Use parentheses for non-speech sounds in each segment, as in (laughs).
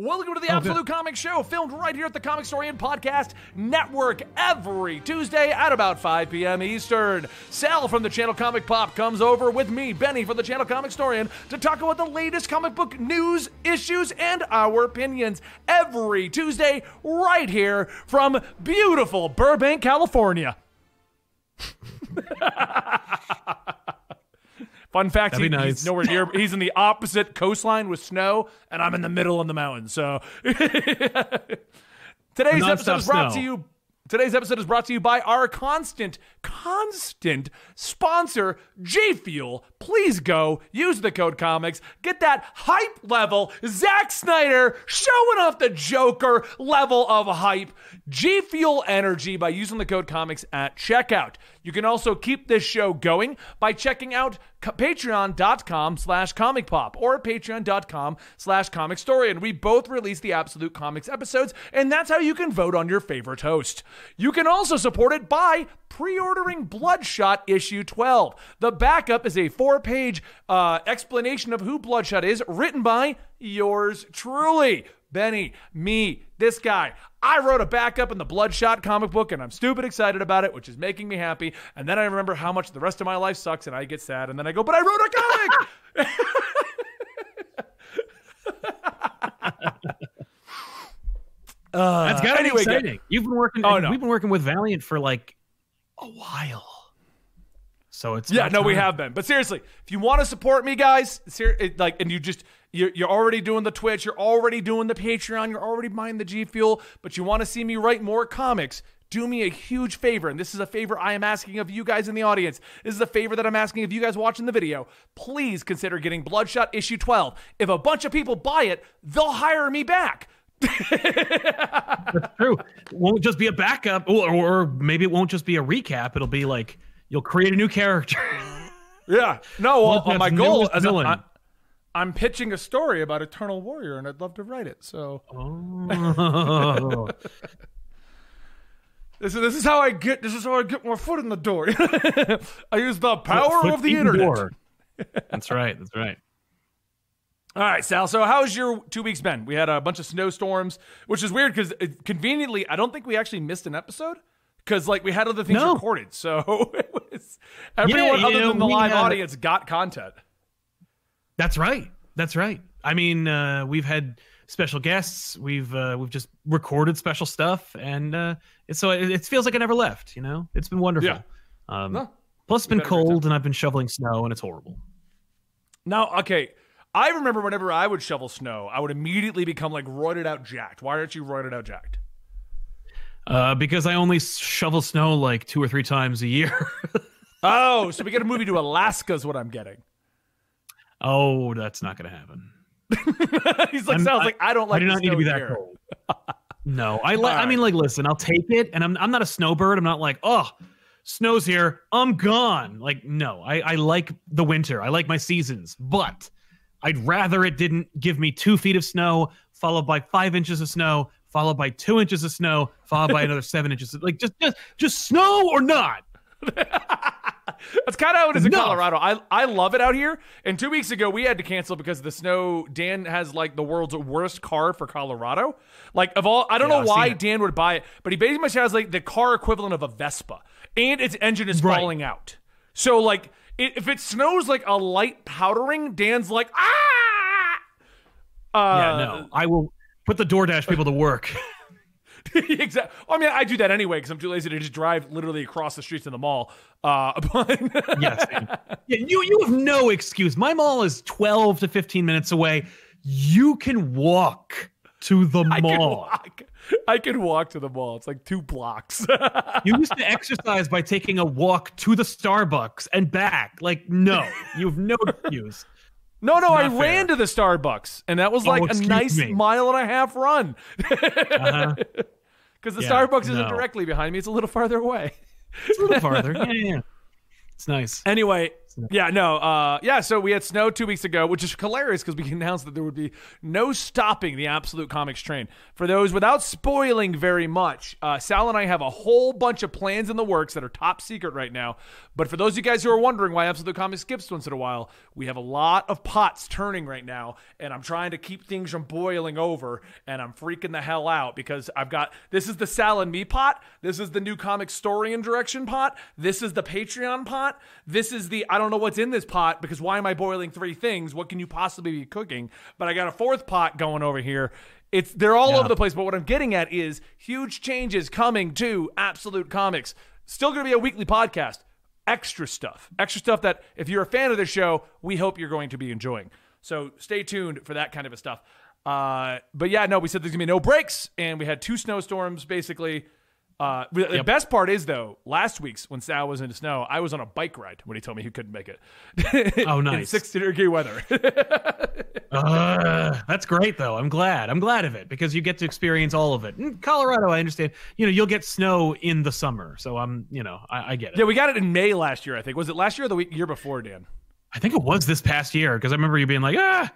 Welcome to the oh, Absolute Comic Show, filmed right here at the Comic Historian Podcast Network every Tuesday at about 5 p.m. Eastern. Sal from the channel Comic Pop comes over with me, Benny from the channel Comic Historian, to talk about the latest comic book news, issues, and our opinions every Tuesday right here from beautiful Burbank, California. (laughs) Fun fact: he, nice. he's nowhere near. He's in the opposite coastline with snow, and I'm in the middle of the mountains. So (laughs) today's episode is brought to you. Today's episode is brought to you by our constant, constant sponsor, G Fuel. Please go use the code comics. Get that hype level, Zack Snyder showing off the Joker level of hype. G Fuel Energy by using the code comics at checkout. You can also keep this show going by checking out patreon.com slash comic pop or patreon.com slash comic story. And we both release the Absolute Comics episodes, and that's how you can vote on your favorite host. You can also support it by pre-ordering Bloodshot issue 12. The backup is a four-page uh, explanation of who Bloodshot is, written by yours truly. Benny, me, this guy. I wrote a backup in the Bloodshot comic book and I'm stupid excited about it, which is making me happy. And then I remember how much the rest of my life sucks and I get sad. And then I go, but I wrote a comic. (laughs) That's gotta anyway, be exciting. You've been working. Oh, no. We've been working with Valiant for like a while. So it's yeah, about no, we time. have been. But seriously, if you want to support me, guys, ser- it, like, and you just you're, you're already doing the Twitch, you're already doing the Patreon, you're already buying the G Fuel, but you want to see me write more comics. Do me a huge favor, and this is a favor I am asking of you guys in the audience. This is a favor that I'm asking of you guys watching the video. Please consider getting Bloodshot issue 12. If a bunch of people buy it, they'll hire me back. (laughs) That's true. It won't just be a backup, or, or maybe it won't just be a recap. It'll be like you'll create a new character. (laughs) Yeah. No, well, Bloodshot's my goal is villain. I, I'm pitching a story about Eternal Warrior, and I'd love to write it. So. Oh. (laughs) This is, this is how I get this is how I get more foot in the door. (laughs) I use the power Foot of the internet. That's right. That's right. All right, Sal. So how's your two weeks been? We had a bunch of snowstorms, which is weird because uh, conveniently, I don't think we actually missed an episode because like we had other things No. recorded. So everyone you other know, than the live had- audience got content. That's right. That's right. I mean, uh, we've had special guests. We've uh, we've just recorded special stuff, and uh, so it, it feels like I never left. You know, it's been wonderful. Yeah. Um, No, plus, it's been had a great cold, and I've been shoveling snow, and it's horrible. Now, okay. I remember whenever I would shovel snow, I would immediately become like roided out jacked. Why aren't you roided out jacked? Uh, because I only shovel snow like two or three times a year. (laughs) Oh, so we get a movie to Alaska is what I'm getting. oh, that's not going to happen. (laughs) He's like, I'm- sounds I- like I don't like I do not need to be that here. cold. No, I (laughs) like. All I mean, like, listen, I'll take it, and I'm I'm not a snowbird. I'm not like, oh, snow's here, I'm gone. Like, no, I I like the winter. I like my seasons, but I'd rather it didn't give me two feet of snow, followed by five inches of snow, followed by two inches of snow, followed by (laughs) another seven inches. Like, just just just snow or not. (laughs) That's kind of how it is in Enough. Colorado. I I love it out here. And two weeks ago, we had to cancel because of the snow. Dan has like the world's worst car for Colorado. Like of all, I don't Yeah, know why. Dan would buy it, but he basically has like the car equivalent of a Vespa, and its engine is Right. falling out. So like, it, if it snows like a light powdering, Dan's like ah. Uh, Yeah, no, I will put the DoorDash people to work. (laughs) (laughs) exactly. I mean, I do that anyway because I'm too lazy to just drive literally across the streets in the mall. Uh, (laughs) yes. Yeah, you you have no excuse. My mall is 12 to 15 minutes away. You can walk to the I can mall. walk. I can walk to the mall. It's like two blocks. (laughs) You used to exercise by taking a walk to the Starbucks and back. Like, no, you have no excuse. no, no, I fair. ran to the Starbucks, and that was Oh, like a nice me. mile and a half run. Uh-huh. Because the Yeah, Starbucks isn't directly behind me; it's a little farther away. It's a little farther. (laughs) Yeah, yeah, yeah. It's nice. Anyway, Yeah, no, uh, yeah. So we had snow two weeks ago, which is hilarious because we (laughs) announced that there would be no stopping the Absolute Comics train. For those without spoiling very much, uh, Sal and I have a whole bunch of plans in the works that are top secret right now. But for those of you guys who are wondering why Absolute Comics skips once in a while, we have a lot of pots turning right now, and I'm trying to keep things from boiling over, and I'm freaking the hell out because I've got this is the Sal and me pot, this is the new comic historian direction pot, this is the Patreon pot, this is the I don't know what's in this pot because why am I boiling three things? What can you possibly be cooking? But I got a fourth pot going over here. It's they're all over the place, but what I'm getting at is huge changes coming to Absolute Comics. Still going to be a weekly podcast. Extra stuff. Extra stuff that if you're a fan of the show, we hope you're going to be enjoying. So stay tuned for that kind of a stuff. Uh, but yeah, no, we said there's gonna be no breaks, and we had two snowstorms basically. Uh, the best part is though, last week's when Sal was in the snow, I was on a bike ride when he told me he couldn't make it. (laughs) Oh, in nice. 60 degree weather. (laughs) Uh, that's great though. I'm glad. I'm glad of it because you get to experience all of it. In Colorado, I understand. You know, you'll get snow in the summer, so I'm. You know, I, I get it. yeah, we got it in May last year. I think was it last year or the week, year before, Dan? I think it was this past year because I remember you being like, ah,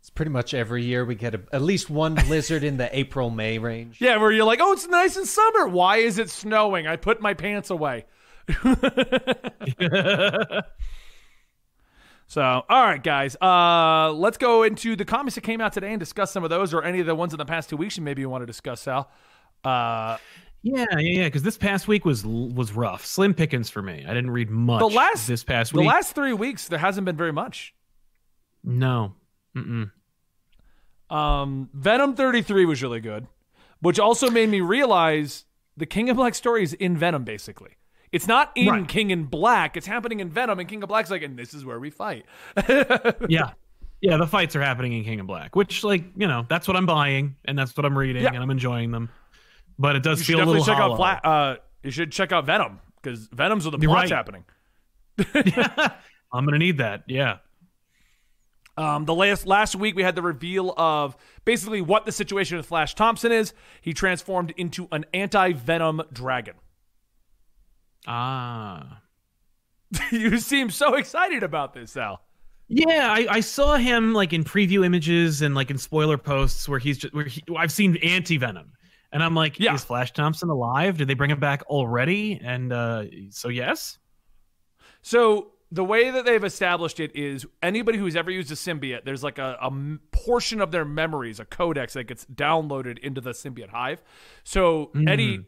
It's pretty much every year we get a, at least one blizzard in the (laughs) April May range. Yeah, where you're like, oh, it's nice in summer. Why is it snowing? I put my pants away. (laughs) So, all right, guys, uh, let's go into the comics that came out today and discuss some of those, or any of the ones in the past two weeks. And maybe you want to discuss, Sal. Uh, yeah, yeah, yeah. Because this past week was was rough. Slim pickings for me. I didn't read much. the last this past the last three weeks, there hasn't been very much. no. Mm-mm. Um, Venom 33 was really good, which also made me realize the King in Black story is in Venom, basically. It's not in Right. King in Black. It's happening in Venom, and King in Black's like, and this is where we fight. (laughs) yeah. Yeah, the fights are happening in King in Black, which, like, you know, that's what I'm buying and that's what I'm reading Yeah. and I'm enjoying them. But it does You feel a little check hollow. out Flat. Uh, you should check out Venom because Venom's where the plot's right. happening. (laughs) (laughs) I'm gonna need that. Yeah. Um, the last last week we had the reveal of basically what the situation with Flash Thompson is. He transformed into an anti Venom dragon. Ah. (laughs) you seem so excited about this, Sal. Yeah, I, I saw him like in preview images and like in spoiler posts where he's just where he, I've seen anti Venom, and I'm like, Yeah. is Flash Thompson alive? Did they bring him back already? And uh, so yes. So the way that they've established it is anybody who's ever used a symbiote, there's like a portion of their memories, a codex that gets downloaded into the symbiote hive. So Eddie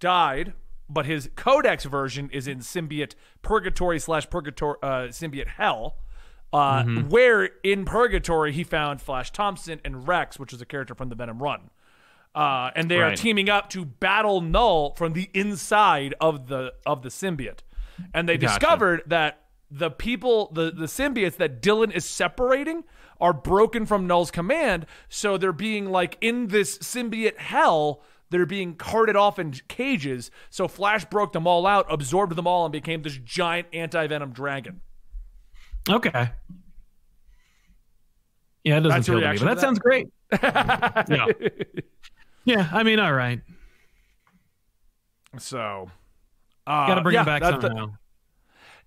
died, but his codex version is in symbiote purgatory slash purgatory uh, symbiote hell. Uh, Where in purgatory he found Flash Thompson and Rex, which is a character from the Venom run. Uh, and they are teaming up to battle Null from the inside of the of the symbiote. And they Gotcha. discovered that the people, the the symbiotes that Dylan is separating, are broken from Null's command. So they're being like in this symbiote hell. They're being carted off in cages. So Flash broke them all out, absorbed them all, and became this giant anti venom dragon. Okay. Yeah, it doesn't That's feel to me, but that, that? sounds great. (laughs) yeah. Yeah, I mean, all right. So, uh, Got to bring yeah, him back that's the- somehow.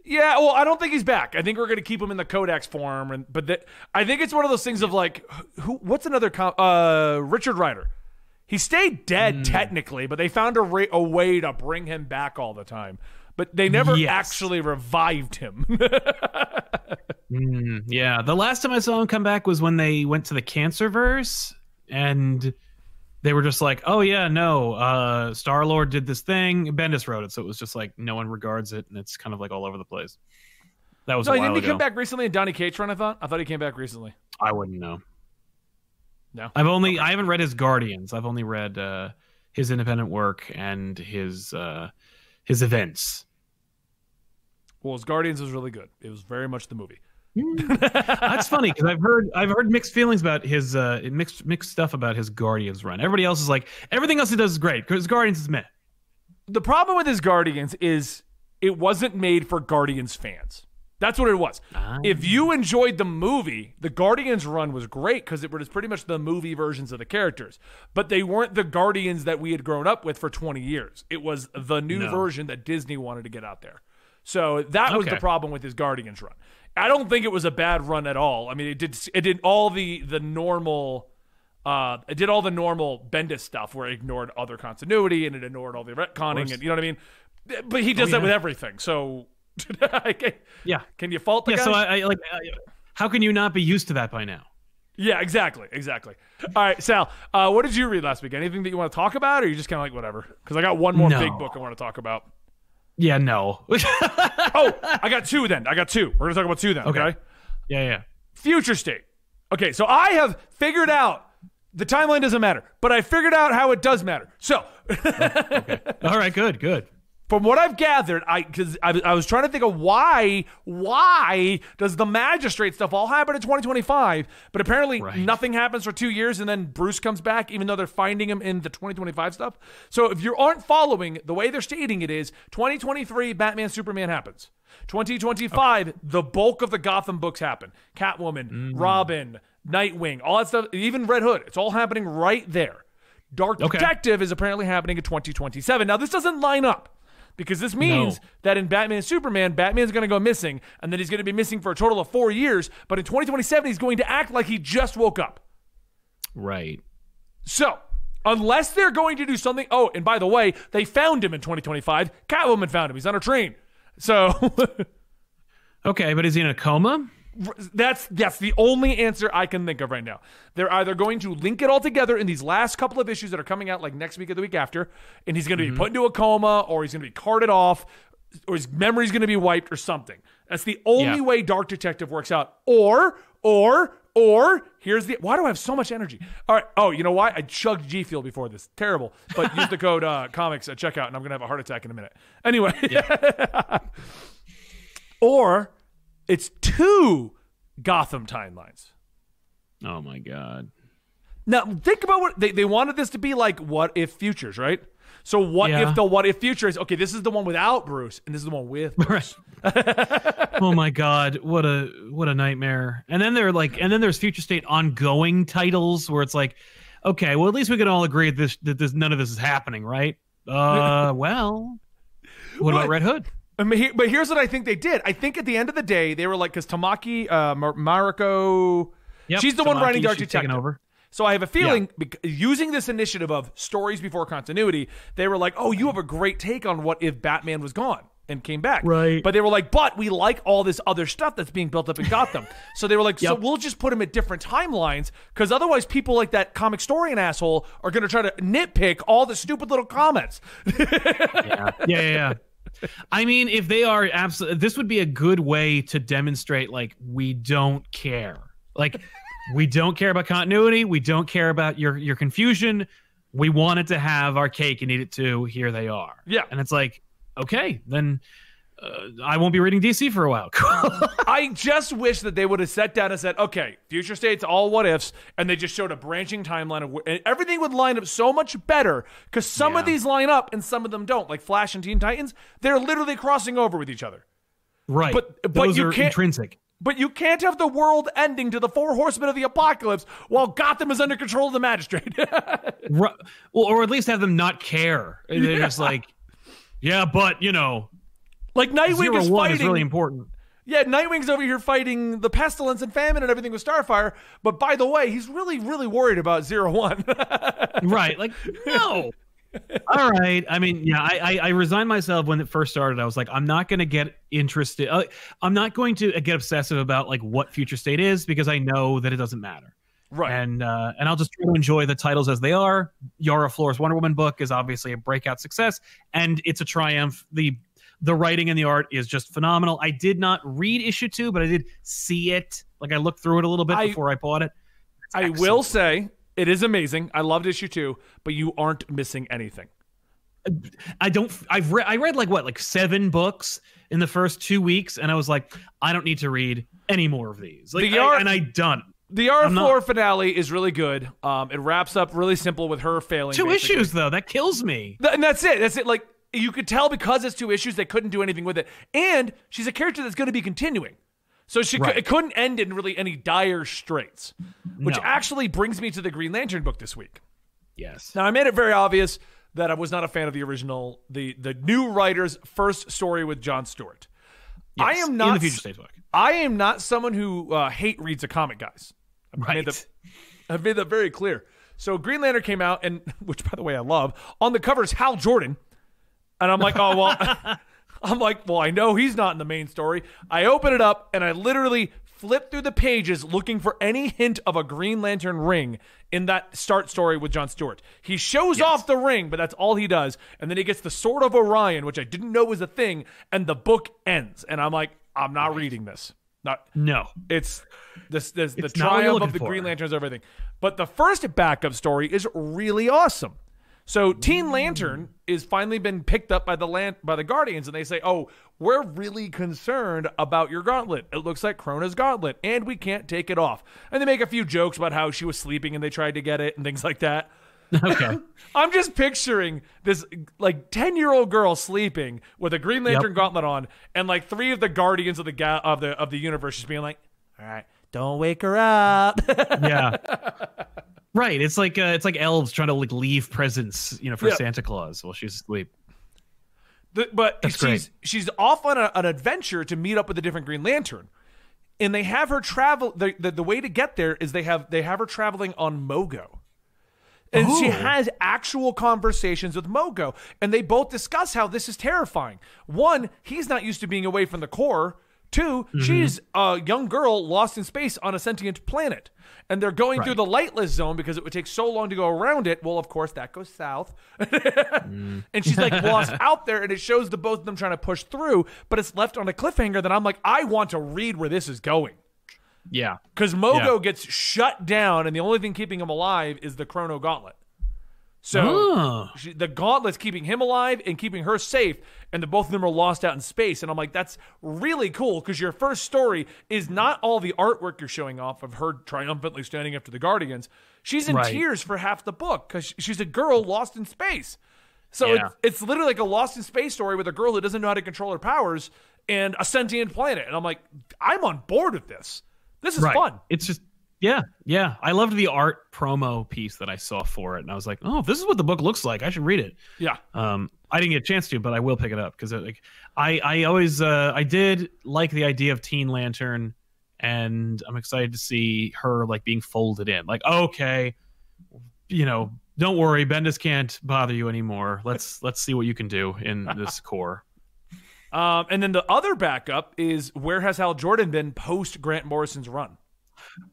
Yeah, well, I don't think he's back. I think we're going to keep him in the Codex form, and but the, I think it's one of those things of like, who? What's another? Com- uh, Richard Rider. He stayed dead Hmm. technically, but they found a, ra- a way to bring him back all the time. But they never Yes. actually revived him. (laughs) Mm, yeah, the last time I saw him come back was when they went to the Cancerverse, and they were just like, "Oh yeah, no, uh, Star Lord did this thing. Bendis wrote it, so it was just like no one regards it, and it's kind of like all over the place." That was no, a he while didn't he ago. come back recently in Donny Cates run. I thought. I thought he came back recently. I wouldn't know. No? I've only I haven't read his Guardians. I've only read uh, his independent work and his uh, his events. Well, his Guardians was really good. It was very much the movie. That's funny because I've heard I've heard mixed feelings about his uh, mixed mixed stuff about his Guardians run. Everybody else is like everything else he does is great because Guardians is meh. the problem with his Guardians is it wasn't made for Guardians fans. That's what it was. If you enjoyed the movie, the Guardians run was great because it was pretty much the movie versions of the characters. But they weren't the Guardians that we had grown up with for 20 years. It was the new No. version that Disney wanted to get out there. So that was the problem with his Guardians run. I don't think it was a bad run at all. I mean, it did it did all the the normal. Uh, it did all the normal Bendis stuff where it ignored other continuity and it ignored all the retconning and you know what I mean. But he does that Oh, yeah. with everything. So, (laughs) can, Yeah. can you fault the Yeah. guy? So I, I like. I, how can you not be used to that by now? Yeah, exactly, exactly. All right, Sal, uh, what did you read last week? Anything that you want to talk about, or you just kind of like whatever? Because I got one more No. big book I want to talk about. Yeah. No. (laughs) Oh, I got two then. I got two. We're gonna talk about two then. Okay. Okay. yeah. Yeah. Future state. Okay, so I have figured out the timeline doesn't matter, but I figured out how it does matter. So, (laughs) oh, All right. Good. Good. From what I've gathered, I because I, I was trying to think of why why does the magistrate stuff all happen in 2025, but apparently Right. nothing happens for two years, and then Bruce comes back, even though they're finding him in the 2025 stuff. So if you aren't following the way they're stating it is 2023 Batman Superman happens. 2025, the bulk of the Gotham books happen. Catwoman, mm. Robin, Nightwing, all that stuff, even Red Hood. It's all happening right there. Dark Okay. Detective is apparently happening in 2027. Now, this doesn't line up because this means No. that in Batman and Superman, Batman's going to go missing, and then he's going to be missing for a total of four years. But in 2027, he's going to act like he just woke up. Right. So, unless they're going to do something. Oh, and by the way, they found him in 2025. Catwoman found him. He's on a train. So. (laughs) Okay. But is he in a coma? That's that's the only answer I can think of right now. They're either going to link it all together in these last couple of issues that are coming out like next week or the week after, and he's going to Mm-hmm. be put into a coma, or he's going to be carted off, or his memory's going to be wiped, or something. That's the only Yeah. way Dark Detective works out. Or or or here's the why do I have so much energy? All right. Oh, you know why? I chugged G Fuel before this. Terrible. But use the code uh, comics at checkout, and I'm going to have a heart attack in a minute. Anyway. (laughs) or it's two Gotham timelines. Oh my God. Now think about what they, they wanted this to be like what if futures, right? So what Yeah. if the what if future is okay, this is the one without Bruce and this is the one with Bruce. (laughs) oh my god what a what a nightmare and then there are like and then there's future state ongoing titles where it's like okay well at least we can all agree that this that this none of this is happening right uh (laughs) well what about red hood I mean, he- but here's what I think they did. I think at the end of the day, they were like, because Tamaki uh, Mar- Mariko, Yep, she's the one writing Dark she's taken Detective. over. So I have a feeling, bec- using this initiative of stories before continuity, they were like, "Oh, you have a great take on what if Batman was gone and came back." Right. But they were like, "But we like all this other stuff that's being built up in Gotham." (laughs) so they were like, "So Yep. we'll just put him at different timelines because otherwise, people like that comic historian asshole are going to try to nitpick all the stupid little comments." (laughs) yeah yeah yeah i mean if they are absolutely this would be a good way to demonstrate like we don't care. Like we don't care about continuity. We don't care about your your confusion. We wanted to have our cake and eat it too. Here they are. Yeah. and it's like okay then uh, i won't be reading dc for a while. (laughs) I just wish that they would have sat down and said, okay, future states, all what ifs, and they just showed a branching timeline of and everything would line up so much better because some of these line up and some of them don't. Like Flash and Teen Titans, they're literally crossing over with each other. right. But- but those you are can't- intrinsic. But you can't have the world ending to the four horsemen of the apocalypse while Gotham is under control of the magistrate. (laughs) Ru- well, or at least have them not care. They're just like yeah but you know like Nightwing zero is fighting. is really important Yeah, Nightwing's over here fighting the pestilence and famine and everything with Starfire. But by the way, he's really, really worried about Zero One. (laughs) right like no (laughs) all right i mean yeah I, I i resigned myself when it first started i was like i'm not going to get interested uh, i'm not going to get obsessive about like what future state is because i know that it doesn't matter right. and uh and i'll just try to enjoy the titles as they are yara flores wonder woman book is obviously a breakout success and it's a triumph the the writing and the art is just phenomenal i did not read issue two but i did see it like i looked through it a little bit I- before i bought it It's I excellent. will say it is amazing. I loved issue two, but you aren't missing anything. I don't. I've read. I read like what, like seven books in the first two weeks, and I was like, I don't need to read any more of these. Like, The I- art- and I done The not- Floor finale is really good. Um, it wraps up really simple with her failing. two basically. issues though. That kills me. Th- and that's it. That's it. Like you could tell because it's two issues, they couldn't do anything with it. And she's a character that's going to be continuing, so she Right. it couldn't end in really any dire straits. Which No. actually brings me to the Green Lantern book this week. Yes. Now I made it very obvious that I was not a fan of the original, the the new writer's first story with John Stewart. I Yes, am in not the future state book. I am not someone who uh, hate reads a comic, guys. I've made Right. that, I've made that very clear. So Green Lantern came out, and (laughs) which, by the way, I love. On the cover is Hal Jordan, and I'm like, oh well. (laughs) (laughs) I'm like, well, I know he's not in the main story. I open it up, and I literally flip through the pages looking for any hint of a Green Lantern ring in that start story with John Stewart. He shows off the ring, but that's all he does, and then he gets the Sword of Orion, which I didn't know was a thing, and the book ends, and I'm like, I'm not reading this. Not No. it's this, this the It's not triumph of the for. Green Lanterns, everything. But the first backup story is really awesome. So Teen Lantern is finally been picked up by the land by the Guardians, and they say, "Oh, we're really concerned about your gauntlet. It looks like Krona's gauntlet, and we can't take it off." And they make a few jokes about how she was sleeping and they tried to get it and things like that. Okay. (laughs) I'm just picturing this like 10 year old girl sleeping with a Green Lantern Yep. gauntlet on, and like three of the guardians of the ga- of the of the universe just being like, "All right, don't wake her up." (laughs) yeah. Right. It's like uh, it's like elves trying to like leave presents, you know, for Yeah. Santa Claus while she's asleep. The- but That's she's great. she's off on a, an adventure to meet up with a different Green Lantern, and they have her travel. The, the the way to get there is they have they have her traveling on Mogo. And she has actual conversations with Mogo, and they both discuss how this is terrifying. One, he's not used to being away from the Corps. 2 Mm-hmm. she's a young girl lost in space on a sentient planet, and they're going through the lightless zone because it would take so long to go around it. Well, of course, that goes south, Mm. (laughs) and she's like lost (laughs) out there, and it shows the both of them trying to push through, but it's left on a cliffhanger that I'm like, I want to read where this is going. Yeah. Because Mogo Yeah. gets shut down, and the only thing keeping him alive is the Krona Gauntlet. So Oh. she, the Gauntlet's keeping him alive and keeping her safe, and the both of them are lost out in space. And I'm like, that's really cool because your first story is not all the artwork you're showing off of her triumphantly standing up to the Guardians. She's in Right. tears for half the book because she's a girl lost in space. So Yeah. it's, it's literally like a lost in space story with a girl who doesn't know how to control her powers and a sentient planet. And I'm like, I'm on board with this. This is Right. fun. It's just yeah, yeah. I loved the art promo piece that I saw for it, and I was like, oh, if this is what the book looks like, I should read it. Yeah. Um, I didn't get a chance to, but I will pick it up because like I I always uh, I did like the idea of Teen Lantern, and I'm excited to see her like being folded in. Like okay, you know, don't worry, Bendis can't bother you anymore. Let's let's see what you can do in (laughs) this Corps. Um, and then the other backup is where has Hal Jordan been post Grant Morrison's run?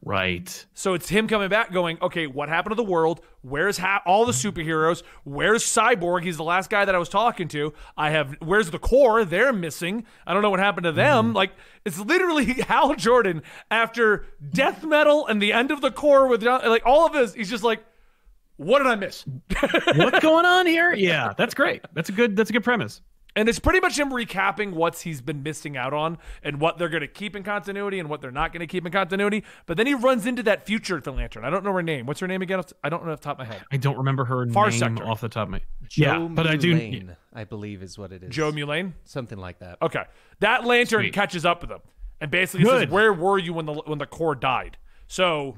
Right. So it's him coming back, going, okay, what happened to the world? Where's ha- all the superheroes? Where's Cyborg? He's the last guy that I was talking to. I have. Where's the Corps? They're missing. I don't know what happened to them. Mm-hmm. Like it's literally (laughs) Hal Jordan after death metal and the end of the Corps with like all of this. He's just like, what did I miss? (laughs) What's going on here? Yeah, that's great. That's a good. That's a good premise. And it's pretty much him recapping what he's been missing out on and what they're going to keep in continuity and what they're not going to keep in continuity. But then he runs into that future the Lantern. I don't know her name. What's her name again? I don't know off the top of my head. I don't remember her Far name Sector. off the top of my. Joe yeah, but I do. Mullein, I believe is what it is. Joe Mullein? Something like that. Okay. That lantern Sweet. catches up with him and basically says, Where were you when the when the Corps died? So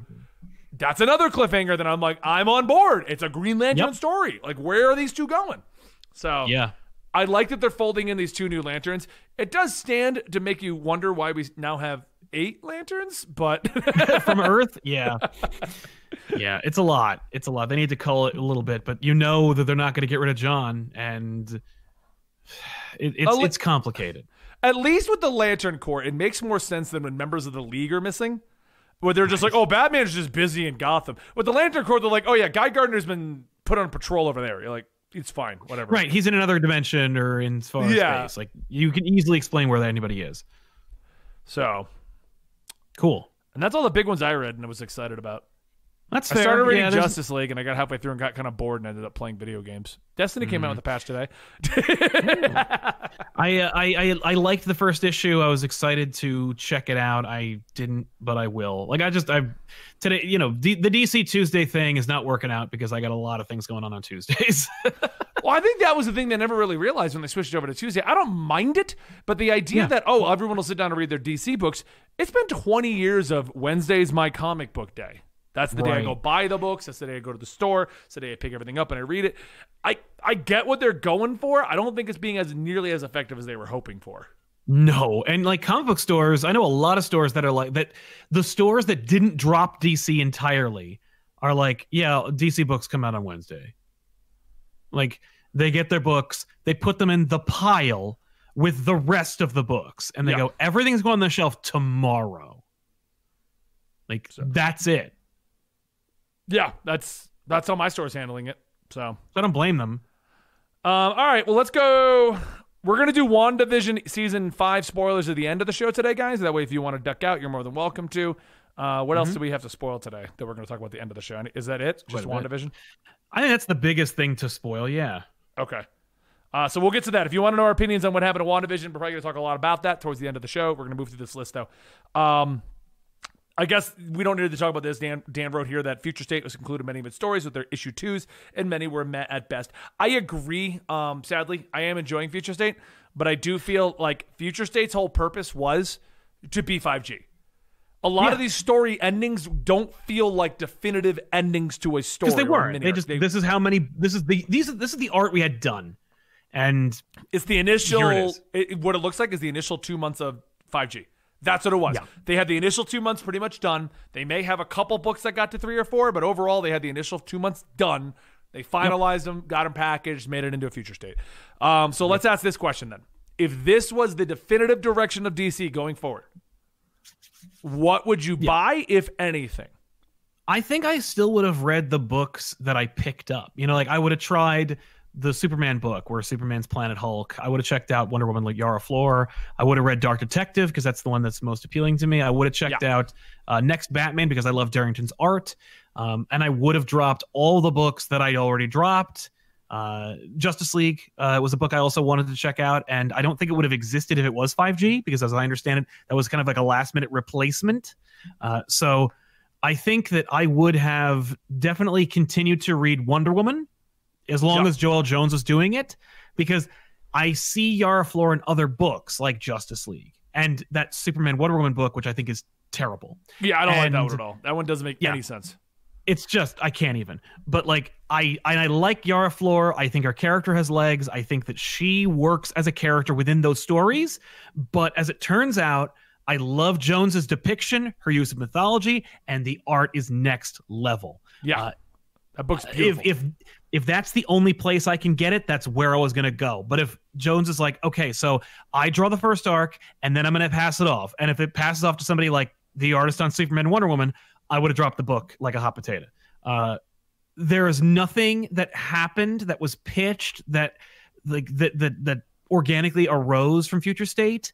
that's another cliffhanger that I'm like, I'm on board. It's a Green Lantern Yep. story. Like, where are these two going? So Yeah. I like that they're folding in these two new lanterns. It does stand to make you wonder why we now have eight lanterns, but (laughs) from Earth. Yeah, (laughs) yeah, it's a lot. It's a lot. They need to cull it a little bit, but you know that they're not going to get rid of John, and (sighs) it, it's li- it's complicated. at least with the lantern corps, it makes more sense than when members of the league are missing. Where they're just like, oh, Batman's just busy in Gotham. With the Lantern Corps, they're like, oh yeah, Guy Gardner's been put on patrol over there. You're like, it's fine, whatever. Right, he's in another dimension or in far Yeah. space. Like you can easily explain where that anybody is. So, Cool. and that's all the big ones I read and I was excited about. That's I started reading Yeah, Justice League and I got halfway through and got kind of bored and ended up playing video games. Destiny came Mm-hmm. out with a patch today. (laughs) I, uh, I I I liked the first issue. I was excited to check it out. I didn't, but I will. Like I just I today, you know, D, the DC Tuesday thing is not working out because I got a lot of things going on on Tuesdays. (laughs) Well, I think that was the thing they never really realized when they switched over to Tuesday. I don't mind it, but the idea Yeah. that oh, everyone will sit down and read their DC books. It's been 20 years of Wednesday's my comic book day. That's the day I go buy the books. That's the day I go to the store. It's the day I pick everything up and I read it. I I get what they're going for. I don't think it's being as nearly as effective as they were hoping for. No, and like comic book stores, I know a lot of stores that are like that. The stores that didn't drop DC entirely are like, yeah, DC books come out on Wednesday. Like they get their books, they put them in the pile with the rest of the books, and they Yeah. go, everything's going on the shelf tomorrow. Like that's it. Yeah, that's that's how my store's handling it. So, So I don't blame them. Um, all right, well, let's go. We're gonna do WandaVision season five spoilers at the end of the show today, guys. That way, if you want to duck out, you're more than welcome to. Uh, what else do we have to spoil today that we're gonna talk about at the end of the show? Is that it? Just bit. WandaVision? I think that's the biggest thing to spoil. Yeah. Okay. Uh, so we'll get to that. If you want to know our opinions on what happened to WandaVision, we're probably going to talk a lot about that towards the end of the show. We're going to move through this list, though. Um, I guess we don't need to talk about this. Dan, Dan wrote here that Future State was concluded many of its stories with their issue twos, and many were met at best. I agree. Um, sadly, I am enjoying Future State, but I do feel like Future State's whole purpose was to be 5G. A lot of these story endings don't feel like definitive endings to a story. Because they weren't. They just. They- this is how many. This is the. These. This is the art we had done, and It's the initial. Here it is. It, it- what it looks like is the initial two months of 5G. That's what it was. Yeah. They had the initial two months pretty much done. They may have a couple books that got to three or four, but overall they had the initial two months done. They finalized them, got them packaged, made it into a future state. Um, so let's ask this question then: If this was the definitive direction of DC going forward, what would you buy, if anything? I think I still would have read the books that I picked up. You know, like I would have tried the Superman book where Superman's Planet Hulk. I would have checked out Wonder Woman like Yara Flor. I would have read Dark Detective because that's the one that's most appealing to me. I would have checked out uh, Next Batman because I love Derington's art. Um, and I would have dropped all the books that I'd already dropped. Uh, Justice League uh, was a book I also wanted to check out, and I don't think it would have existed if it was 5G because, as I understand it, that was kind of like a last minute replacement. Uh, so I think that I would have definitely continued to read Wonder Woman as long Yeah. as Joëlle Jones was doing it because I see Yara Flor in other books like Justice League and that Superman Wonder Woman book, which I think is terrible. Yeah, I don't like that one at all. That one doesn't make Yeah. any sense. It's just I can't even. But like I and I like Yara Flor. I think her character has legs. I think that she works as a character within those stories. But as it turns out, I love Jones's depiction, her use of mythology, and the art is next level. Yeah, Uh, that book's if beautiful. if if that's the only place I can get it, that's where I was gonna go. But if Jones is like, okay, so I draw the first arc and then I'm gonna pass it off, and if it passes off to somebody like the artist on Superman and Wonder Woman, I would have dropped the book like a hot potato. Uh, there is nothing that happened that was pitched that like that that that organically arose from Future State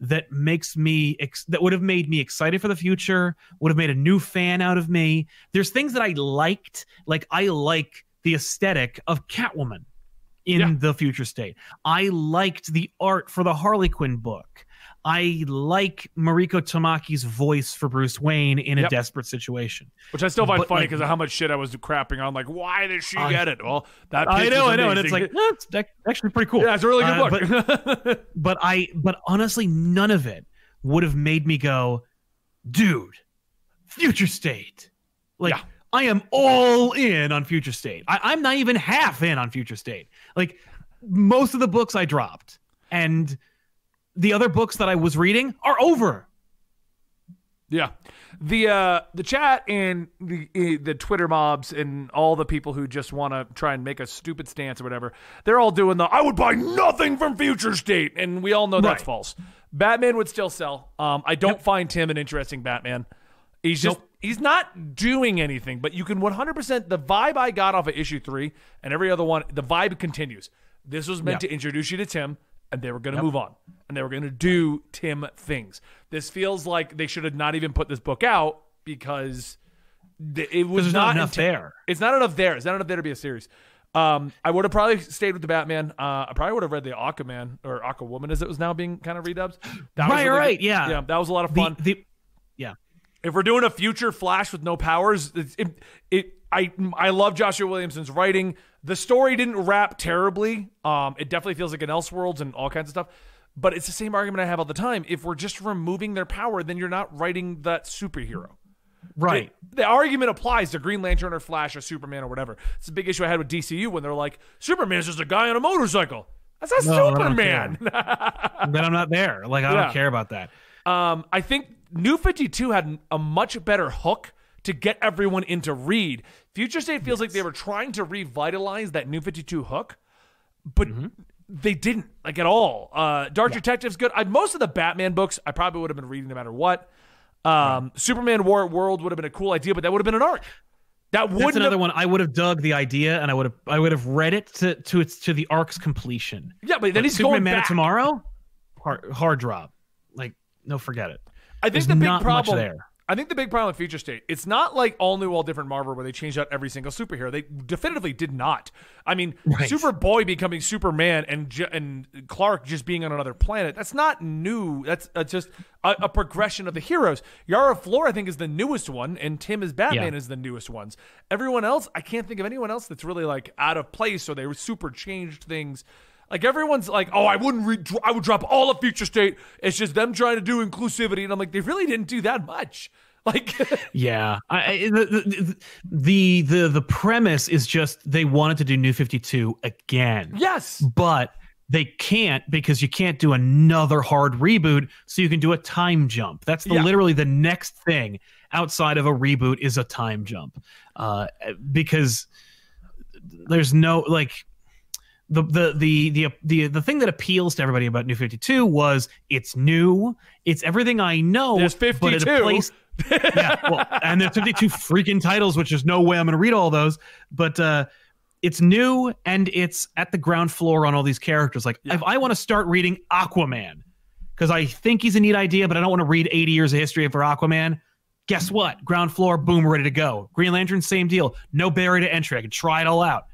that makes me ex- that would have made me excited for the future would have made a new fan out of me. There's things that i liked like i like the aesthetic of catwoman in Yeah. the future state. I liked the art for the harley quinn book i like mariko tamaki's voice for bruce wayne in a desperate situation Which I still find But, funny like- because of how much shit I was crapping on. Like, why did she I- get it? Well, that i know i know and it's like "Eh, it's actually pretty cool yeah, it's a really Uh, good book. (laughs) but I but honestly none of it would have made me go, dude, future state. Like Yeah. I am all in on future state. I, I'm not even half in on future state. Like most of the books I dropped and the other books that I was reading are over. Yeah, the uh, the chat and the eh, the Twitter mobs and all the people who just want to try and make a stupid stance or whatever, they're all doing the I would buy nothing from Future State, and we all know that's Right. false. Batman would still sell. Um, I don't find Tim an interesting Batman. He's just Nope. he's not doing anything, but you can 100% the vibe I got off of issue 3 and every other one, the vibe continues. This was meant Yeah. to introduce you to Tim and they were going to move on and they were going to do Tim things. This feels like they should have not even put this book out because th- it was there's not enough there. It's not enough there. It's not enough there to be a series. Um, I would have probably stayed with the Batman. Uh, I probably would have read the Aquaman or Aquawoman as it was now being kind of redubbed. That was Right, really right, good. yeah. yeah, that was a lot of fun the yeah. if we're doing a future Flash with no powers, it's, it, it I I love Joshua Williamson's writing. The story didn't wrap terribly. Um, it definitely feels like an Elseworlds and all kinds of stuff. But it's the same argument I have all the time. If we're just removing their power, then you're not writing that superhero. Right. The argument applies to Green Lantern or Flash or Superman or whatever. It's a big issue I had with DCU when they're like, Superman's just a guy on a motorcycle. That's not No, Superman. (laughs) (laughs) then I'm not there. Like I Yeah. don't care about that. Um, I think New 52 had a much better hook to get everyone into Reed. Future State feels like they were trying to revitalize that New 52 hook, but Mm-hmm. they didn't like at all. Uh, Dark Detective's good. I, most of the Batman books I probably would have been reading no matter what. Um, Superman War at World would have been a cool idea, but that would have been an arc. That That's wouldn't another have, one. I would have dug the idea, and I would have I would have read it to to its to the arc's completion. Yeah, but then he's Superman going Man back. Tomorrow, hard, hard drop. Like no, forget it. I think There's the big problem there. I think the big problem with Future State, it's not like all new, all different Marvel where they changed out every single superhero. They definitively did not. I mean, Right. Superboy becoming Superman and and Clark just being on another planet. That's not new. That's, that's just a, a progression of the heroes. Yara Flor, I think, is the newest one, and Tim as Batman Yeah. is the newest ones. Everyone else, I can't think of anyone else that's really like out of place or they super changed things. Like everyone's like, oh, I wouldn't. Re- I would drop all of Future State. It's just them trying to do inclusivity, and I'm like, they really didn't do that much. (laughs) Like, Yeah, I, the, the the the premise is just they wanted to do New Fifty Two again, yes, but they can't because you can't do another hard reboot. So you can do a time jump. That's the, Yeah. literally the next thing outside of a reboot is a time jump, uh, because there's no like the the the the the the thing that appeals to everybody about New Fifty Two was it's new, it's everything I know, There's 52. place. (laughs) yeah, well, and there's 52 freaking titles, which there's no way I'm going to read all those, but uh, it's new and it's at the ground floor on all these characters. Like, if I want to start reading Aquaman, because I think he's a neat idea, but I don't want to read 80 years of history for Aquaman. Guess what? Ground floor, boom, ready to go. Green Lantern, same deal. No barrier to entry. I can try it all out.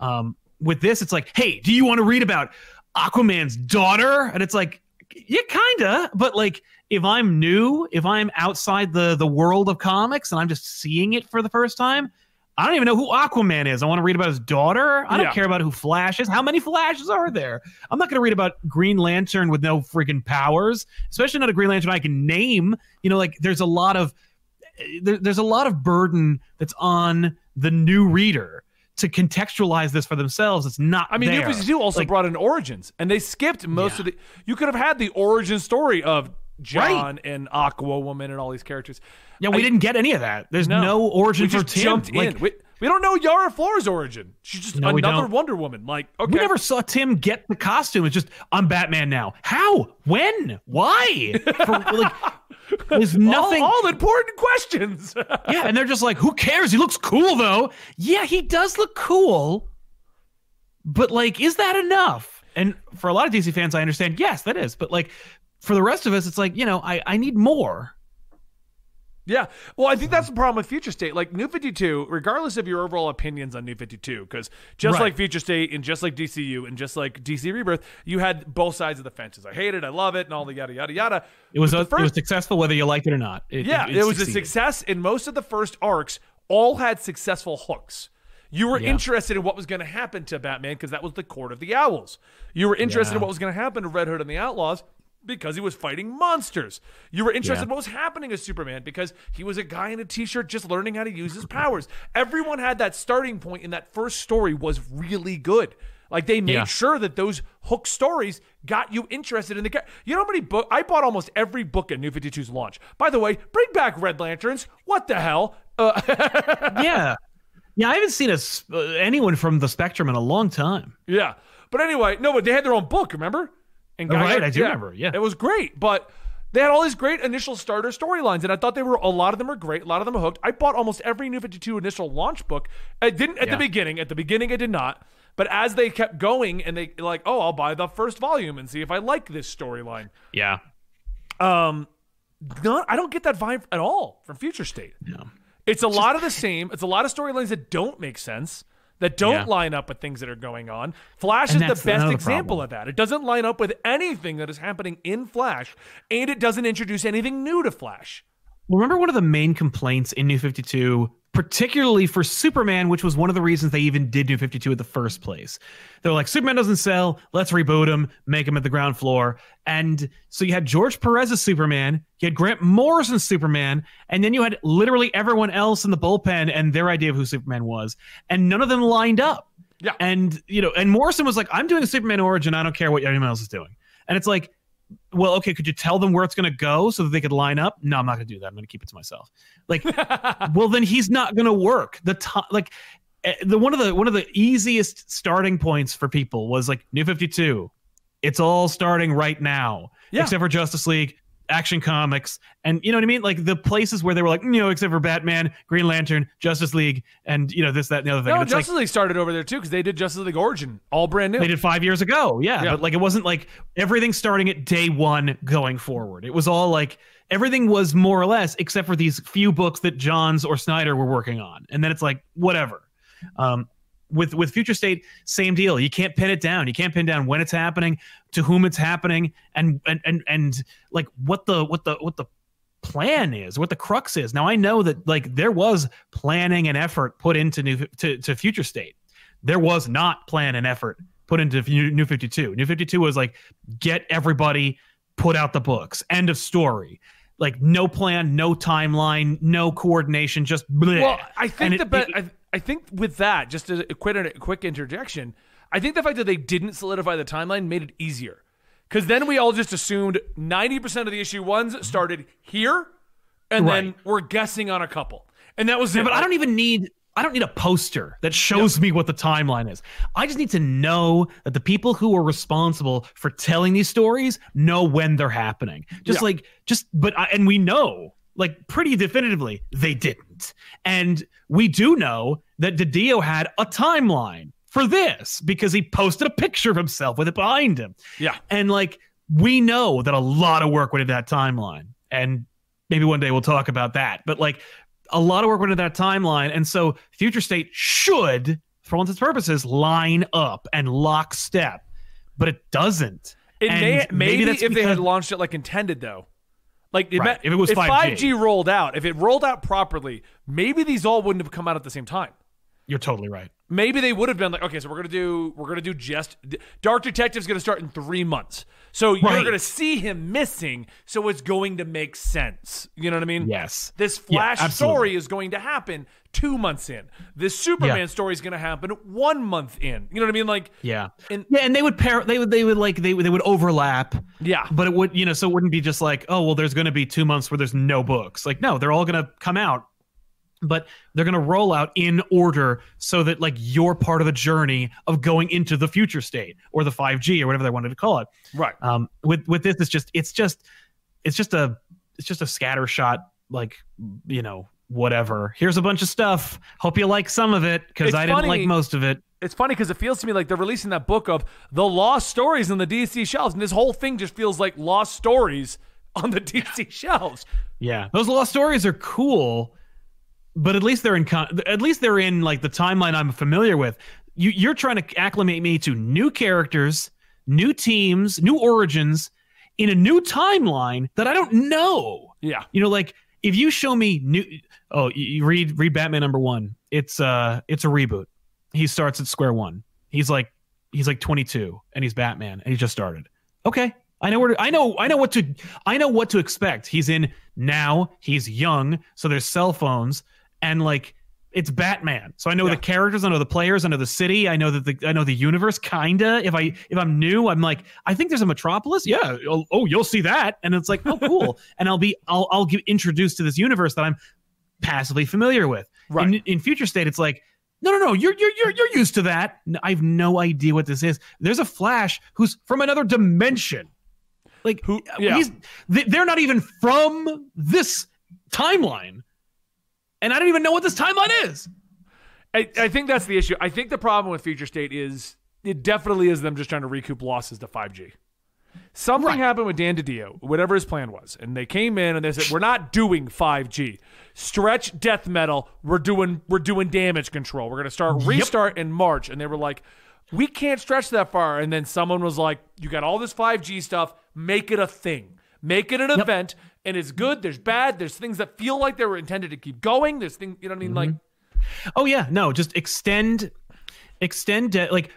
Um, with this, it's like, hey, do you want to read about Aquaman's daughter? And it's like, yeah, kinda. But like, if I'm new, if I'm outside the the world of comics and I'm just seeing it for the first time, I don't even know who Aquaman is. I want to read about his daughter. I don't Yeah. care about who Flash is. How many Flashes are there? I'm not going to read about Green Lantern with no freaking powers, especially not a Green Lantern I can name. You know, like there's a lot of eh, there, there's a lot of burden that's on the new reader to contextualize this for themselves. It's not. I mean, there. New 52 also Like, brought in origins, and they skipped most Yeah. of the. You could have had the origin story of John and Aqua Woman and all these characters. Yeah, we I- didn't get any of that. There's no, origin we for Tim. jumped Like, in. We, we don't know Yara Flor's origin. She's just No, another. Wonder Woman. Like, okay, We never saw Tim get the costume. It's just I'm Batman now. How? When? Why? (laughs) For, like, there's nothing. All, all important questions. (laughs) yeah, and they're just like, who cares? He looks cool though. Yeah, he does look cool. But like, is that enough? And for a lot of DC fans, I understand. Yes, that is. But like, for the rest of us, it's like you know, I I need more. Yeah. Well, I think that's the problem with Future State. Like New 52, regardless of your overall opinions on New 52, because just Right. like Future State and just like DCU and just like DC Rebirth, you had both sides of the fences. I hate it, I love it, and all the yada yada yada. It was a, the it was first, successful whether you liked it or not. It, yeah, it, it, was a success, and most of the first arcs all had successful hooks. You were Yeah. interested in what was going to happen to Batman because that was the court of the owls. You were interested in what was going to happen to Red Hood and the Outlaws because he was fighting monsters. You were interested Yeah. in what was happening to Superman because he was a guy in a t-shirt just learning how to use his powers. (laughs) Everyone had that starting point in that first story was really good. Like they made Yeah. sure that those hook stories got you interested in the character. You know how many book I bought almost every book at New 52's launch. By the way, bring back Red Lanterns. What the hell? Uh, (laughs) yeah, yeah. I haven't seen a, uh, anyone from the Spectrum in a long time. yeah. But anyway, no, but they had their own book, remember? And right, I do remember, yeah. It was great, but they had all these great initial starter storylines, and I thought they were a lot of them were great. A lot of them were hooked. I bought almost every New 52 initial launch book. I didn't at Yeah. the beginning. At the beginning, I did not. But as they kept going, and they like, oh, I'll buy the first volume and see if I like this storyline. Yeah, Um, not I don't get that vibe at all from Future State. no. It's a lot of the same. It's a lot of storylines that don't make sense, that don't Yeah. line up with things that are going on. Flash And is the best example problem. of that. It doesn't line up with anything that is happening in Flash, and it doesn't introduce anything new to Flash. Remember one of the main complaints in New 52, particularly for Superman, which was one of the reasons they even did New 52 in the first place. They're like, Superman doesn't sell. Let's reboot him, make him at the ground floor. And so you had George Perez's Superman, you had Grant Morrison's Superman, and then you had literally everyone else in the bullpen and their idea of who Superman was. And none of them lined up. Yeah. And you know, and Morrison was like, I'm doing a Superman origin. I don't care what anyone else is doing. And it's like, well, okay, could you tell them where it's going to go so that they could line up? No, I'm not going to do that. I'm going to keep it to myself. Like, (laughs) well, then he's not going to work. The time, like, eh, the one of the one of the easiest starting points for people was like New 52. It's all starting right now, Yeah. except for Justice League, Action Comics, and you know what I mean. Like the places where they were like, you know, except for Batman, Green Lantern, Justice League, and you know this, that, and the other thing. No, it's like, Justice League started over there too because they did Justice League Origin, all brand new. they did five years ago. Yeah, Yeah. But like it wasn't like everything starting at day one going forward. It was all like everything was more or less, except for these few books that Johns or Snyder were working on. And then it's like, whatever. Um, with with Future State, same deal. You can't pin it down. You can't pin down when it's happening, to whom it's happening, and and and and like what the what the what the plan is, what the crux is. Now I know that like there was planning and effort put into new to, to Future State. There was not plan and effort put into New New 52. New 52 was like get everybody put out the books. End of story. Like no plan, no timeline, no coordination, just bleh. Well, I think And the it- be- I, I think with that, just a quick a quick interjection, I think the fact that they didn't solidify the timeline made it easier. Because then we all just assumed 90% of the issue ones started here, and then we're guessing on a couple. And that was it. Yeah, but I don't even need I don't need a poster that shows me what the timeline is. I just need to know that the people who are responsible for telling these stories know when they're happening. Just like just but I, and we know like pretty definitively they didn't. And we do know that DiDio had a timeline for this because he posted a picture of himself with it behind him. Yeah. And like we know that a lot of work went into that timeline. And maybe one day we'll talk about that. But like a lot of work went into that timeline. And so Future State should, for all intents and purposes, line up and lockstep. But it doesn't. It And may, maybe, maybe that's if they had launched it like intended, though. Like it Right, meant- if it was 5G. 5G rolled out, if it rolled out properly, maybe these all wouldn't have come out at the same time. You're totally right. Maybe they would have been like, okay, so we're gonna do we're gonna do just Dark Detective's gonna start in three months, so you're gonna see him missing, so it's going to make sense. You know what I mean? Yes. This Flash absolutely. story is going to happen two months in. This Superman Yeah. story is going to happen one month in. You know what I mean? Like, Yeah. And- yeah, and they would pair they would they would like they would they would overlap. Yeah. But it would, you know, so it wouldn't be just like, oh, well, there's gonna be two months where there's no books. Like, no, they're all gonna come out. But they're gonna roll out in order so that like you're part of the journey of going into the future state or the 5G or whatever they wanted to call it. right? Um with with this it's just it's just it's just a it's just a scatter shot like you know whatever here's a bunch of stuff hope you like some of it because i didn't like most of it It's funny because it feels to me like they're releasing that book of the lost stories on the DC shelves, and this whole thing just feels like lost stories on the DC shelves. Yeah, those lost stories are cool, but at least they're in con- at least they're in like the timeline I'm familiar with. You you're trying to acclimate me to new characters, new teams, new origins in a new timeline that I don't know. Yeah. You know, like if you show me new oh, you, read read Batman number 1. It's uh it's a reboot. He starts at square one. He's like he's like 22 and he's Batman and he just started. Okay. I know where to, I know I know what to I know what to expect. He's in now, he's young, so there's cell phones and like it's Batman. So I know Yeah. the characters, I know the players, I know the city, I know that the I know the universe kinda. If I if I'm new, I'm like I think there's a Metropolis. Yeah. Oh, oh you'll see that. And it's like, "Oh, (laughs) cool." and I'll be I'll I'll get introduced to this universe that I'm passively familiar with. Right. In, in future state, it's like, no, no, no, you're you're you're you're used to that. I have no idea what this is. There's a Flash who's from another dimension. Like Who- uh, yeah. he's they're not even from this timeline, and I don't even know what this timeline is. I, I think that's the issue. I think the problem with Future State is it definitely is them just trying to recoup losses to 5G. Something Right. happened with Dan DiDio, whatever his plan was, and they came in and they said, "We're not doing 5G. Stretch death metal. We're doing we're doing damage control. We're gonna start restart in March." And they were like, "We can't stretch that far." And then someone was like, "You got all this 5G stuff. Make it a thing. Make it an event." And it's good. There's bad. There's things that feel like they were intended to keep going. There's things, you know what I mean? Like, mm-hmm. Oh yeah, no, just extend, extend de- like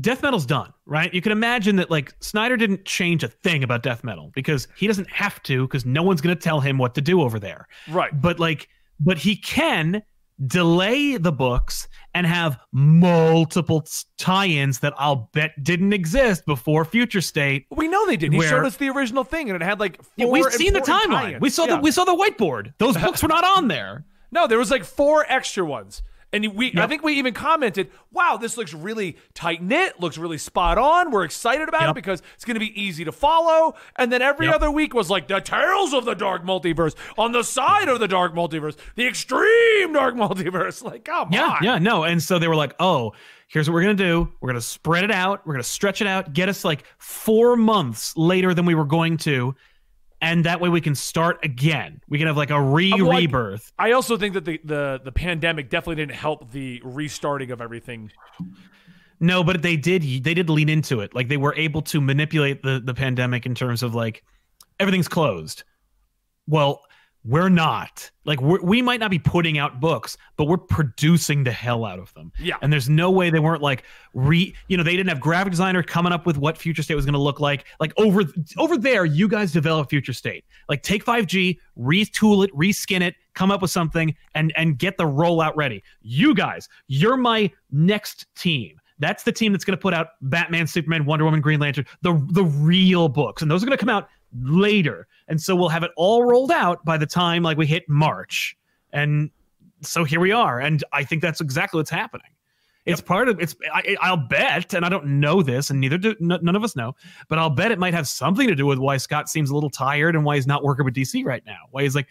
death metal's done, right? You can imagine that like Snyder didn't change a thing about death metal because he doesn't have to because no one's gonna tell him what to do over there. Right. But like, but he can delay the books and have multiple tie-ins that I'll bet didn't exist before Future State. We know they did. He showed us the original thing, and it had like Yeah, we've seen the timeline. tie-ins. We saw Yeah. the we saw the whiteboard. Those books were not on there. (laughs) No, there was like four extra ones. And we, I think we even commented, "Wow, this looks really tight knit. Looks really spot on. We're excited about it because it's going to be easy to follow." And then every Yep. other week was like the tales of the dark multiverse on the side of the dark multiverse, the extreme dark (laughs) multiverse. Like, come Yeah, on, yeah, no. And so they were like, "Oh, here's what we're gonna do. We're gonna spread it out. We're gonna stretch it out. Get us like four months later than we were going to, and that way we can start again. We can have like a re rebirth." I also think that the, the the pandemic definitely didn't help the restarting of everything. No, but they did. They did lean into it. Like they were able to manipulate the the pandemic in terms of like everything's closed. Well, we're not. Like we're, we might not be putting out books, but we're producing the hell out of them. Yeah. And there's no way they weren't like re. You know, they didn't have graphic designer coming up with what Future State was going to look like. Like over over there, you guys develop Future State. Like take 5G, retool it, reskin it, come up with something, and and get the rollout ready. You guys, you're my next team. That's the team that's going to put out Batman, Superman, Wonder Woman, Green Lantern, the the real books, and those are going to come out later. And so we'll have it all rolled out by the time like we hit March. And so here we are, and I think that's exactly what's happening. It's part of it's. I, I'll bet, and I don't know this, and neither do n- none of us know, but I'll bet it might have something to do with why Scott seems a little tired and why he's not working with DC right now. Why he's like,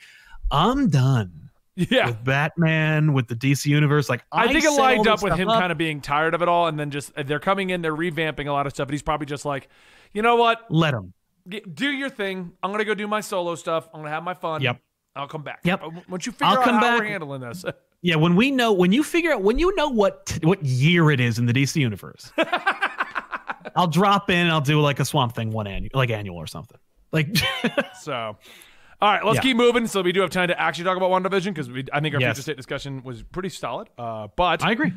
I'm done Yeah, with Batman, with the DC universe. Like I think it lined up with him kind of being tired of it all, and then just they're coming in, they're revamping a lot of stuff, and he's probably just like, you know what, let him. Do your thing. I'm gonna go do my solo stuff. I'm gonna have my fun. Yep. I'll come back. Yep. Uh, Once you figure I'll out come how back. we're handling this. (laughs) Yeah, when we know, when you figure out, when you know what what year it is in the DC universe, (laughs) I'll drop in. and I'll do like a Swamp Thing one annual, like annual or something. Like, (laughs) so, all right, let's Yeah. keep moving. So we do have time to actually talk about WandaVision because I think our Yes. future state discussion was pretty solid. Uh, but I agree.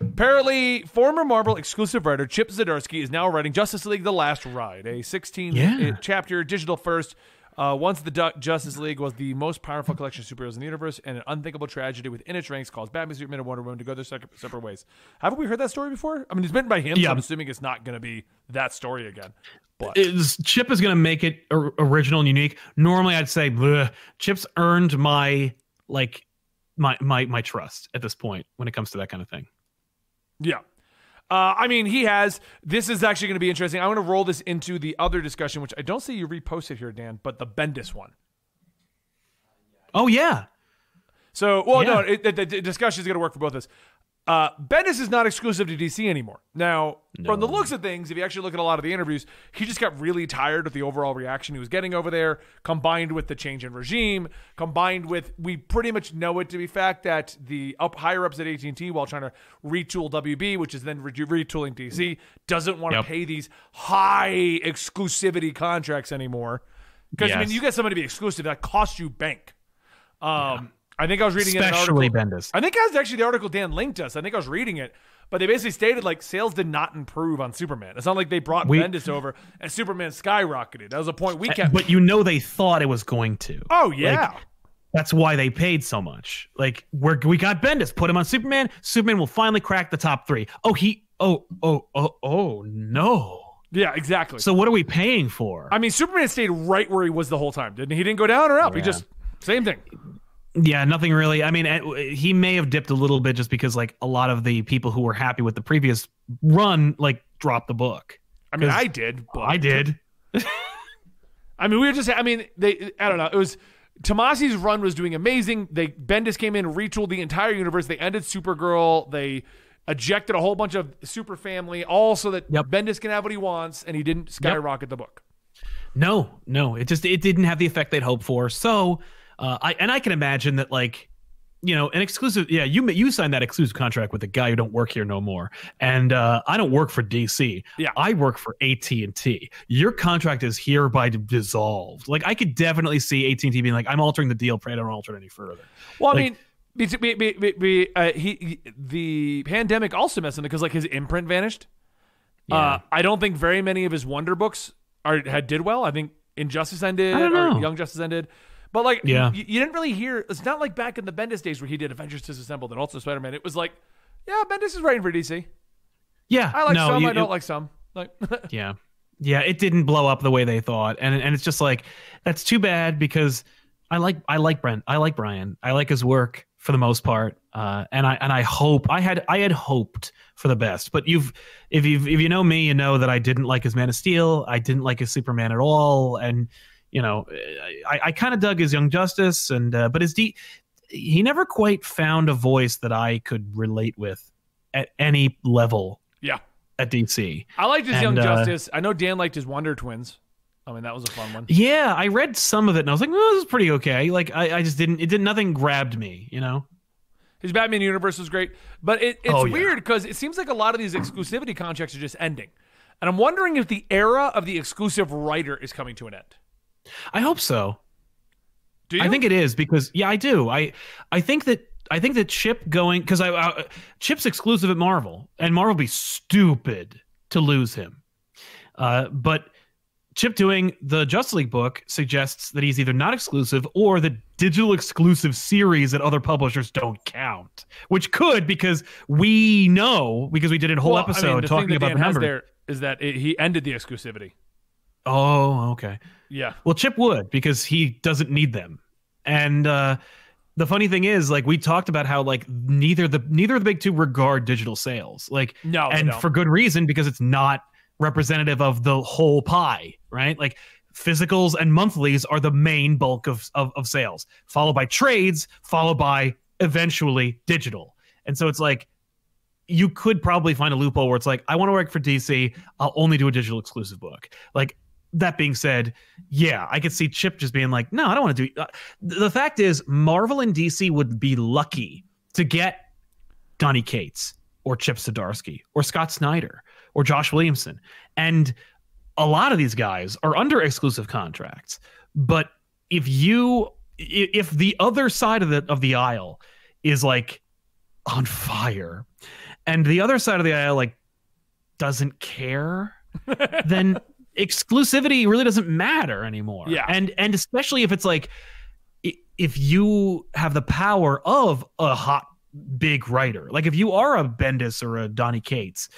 Apparently, former Marvel exclusive writer Chip Zdarsky is now writing Justice League: The Last Ride, a 16 Yeah. chapter digital first. Uh, once the Du- Justice League was the most powerful collection of superheroes in the universe, and an unthinkable tragedy within its ranks caused Batman, Superman, and Wonder Woman to go their separate, separate ways. Haven't we heard that story before? I mean, it's written by him, so Yeah. I'm assuming it's not going to be that story again. But Is, Chip is going to make it or- original and unique. Normally, I'd say bleh. Chip's earned my like my my my trust at this point when it comes to that kind of thing. Yeah. Uh, I mean, he has. This is actually going to be interesting. I want to roll this into the other discussion, which I don't see you reposted here, Dan, but the Bendis one. Oh yeah, So, well, no, it, the, the discussion is going to work for both of us. Uh, Bendis is not exclusive to DC anymore. Now, from the looks of things, if you actually look at a lot of the interviews, he just got really tired of the overall reaction he was getting over there, combined with the change in regime, combined with we pretty much know it to be fact that the up higher ups at AT and T, while trying to retool WB, which is then re- retooling DC, doesn't want to Yep. pay these high exclusivity contracts anymore. Because I mean, you get somebody to be exclusive that costs you bank. Um, I think I was reading an especially article. Bendis. I think that's actually the article Dan linked us. I think I was reading it, but they basically stated like sales did not improve on Superman. It's not like they brought We- Bendis over and Superman skyrocketed. That was a point we eh, kept. But you know they thought it was going to. oh yeah, That's why they paid so much. Like we're we got Bendis, put him on Superman. Superman will finally crack the top three. Oh he oh oh oh oh no. yeah, exactly. So what are we paying for? I mean, Superman stayed right where he was the whole time, didn't he? He didn't go down or up. He just same thing. Yeah, nothing really. I mean, uh, he may have dipped a little bit just because like a lot of the people who were happy with the previous run like dropped the book. I mean, I did. But I did. (laughs) I mean, we were just. I mean, they. I don't know. It was. Tomasi's run was doing amazing. They Bendis came in, retooled the entire universe. They ended Supergirl. They ejected a whole bunch of Super Family, all so that Yep. Bendis can have what he wants, and he didn't skyrocket the book. No, no, it just it didn't have the effect they'd hoped for. So, uh, I and I can imagine that like, you know, an exclusive. Yeah, you you signed that exclusive contract with a guy who don't work here no more, and uh, I don't work for DC. Yeah. I work for AT and T. Your contract is hereby dissolved. Like I could definitely see AT and T being like, I'm altering the deal. Pray I don't alter it any further. Well, I mean, be, be, be, uh, he, he the pandemic also messed him because like his imprint vanished. Uh, I don't think very many of his Wonder books are had did well. I think Injustice ended I don't or. Young Justice ended. But like, Yeah. you, you didn't really hear. It's not like back in the Bendis days where he did Avengers Disassembled and also Spider Man. It was like, yeah, Bendis is writing for DC. Yeah, I like no, some, you- I don't it- like some. Like, (laughs) Yeah. Yeah, it didn't blow up the way they thought. And and it's just like that's too bad because I like I like Brent. I like Brian. I like his work for the most part. Uh and I and I hope I had I had hoped for the best. But you've if you if you know me, you know that I didn't like his Man of Steel. I didn't like his Superman at all and you know, I, I kind of dug his Young Justice and uh, but his D he never quite found a voice that I could relate with at any level yeah, at DC. I liked his Young uh, Justice. I know Dan liked his Wonder Twins. I mean, that was a fun one. Yeah, I read some of it and I was like, "Oh, this is pretty okay." Like, I, I just didn't. It did nothing grabbed me, you know. His Batman universe was great, but it, it's Oh, yeah. weird because it seems like a lot of these exclusivity contracts are just ending, and I'm wondering if the era of the exclusive writer is coming to an end. I hope so. Do you? I think it is because yeah, I do. I I think that I think that Chip going because I, I Chip's exclusive at Marvel, and Marvel be stupid to lose him. Uh, but Chip doing the Justice League book suggests that he's either not exclusive or the digital exclusive series that other publishers don't count, which could because we know because we did a whole Well, I mean, episode the talking thing that about Dan the has there is that it, he ended the exclusivity. Oh, okay. Yeah, Well, Chip would because he doesn't need them. And uh, the funny thing is, like we talked about how like neither the neither of the big two regard digital sales, like No, and for good reason because it's not representative of the whole pie, right? Like physicals and monthlies are the main bulk of of, of sales, followed by trades, followed by eventually digital. And so it's like you could probably find a loophole where it's like, I want to work for DC. I'll only do a digital exclusive book. Like that being said, yeah, I could see Chip just being like, no, I don't want to do. Uh, the fact is, Marvel and DC would be lucky to get Donny Cates or Chip Zdarsky or Scott Snyder or Josh Williamson, and a lot of these guys are under exclusive contracts. But if you, if the other side of the of the aisle is like on fire, and the other side of the aisle like doesn't care, (laughs) then exclusivity really doesn't matter anymore. Yeah. And and especially if it's like if you have the power of a hot big writer, like if you are a Bendis or a Donny Cates,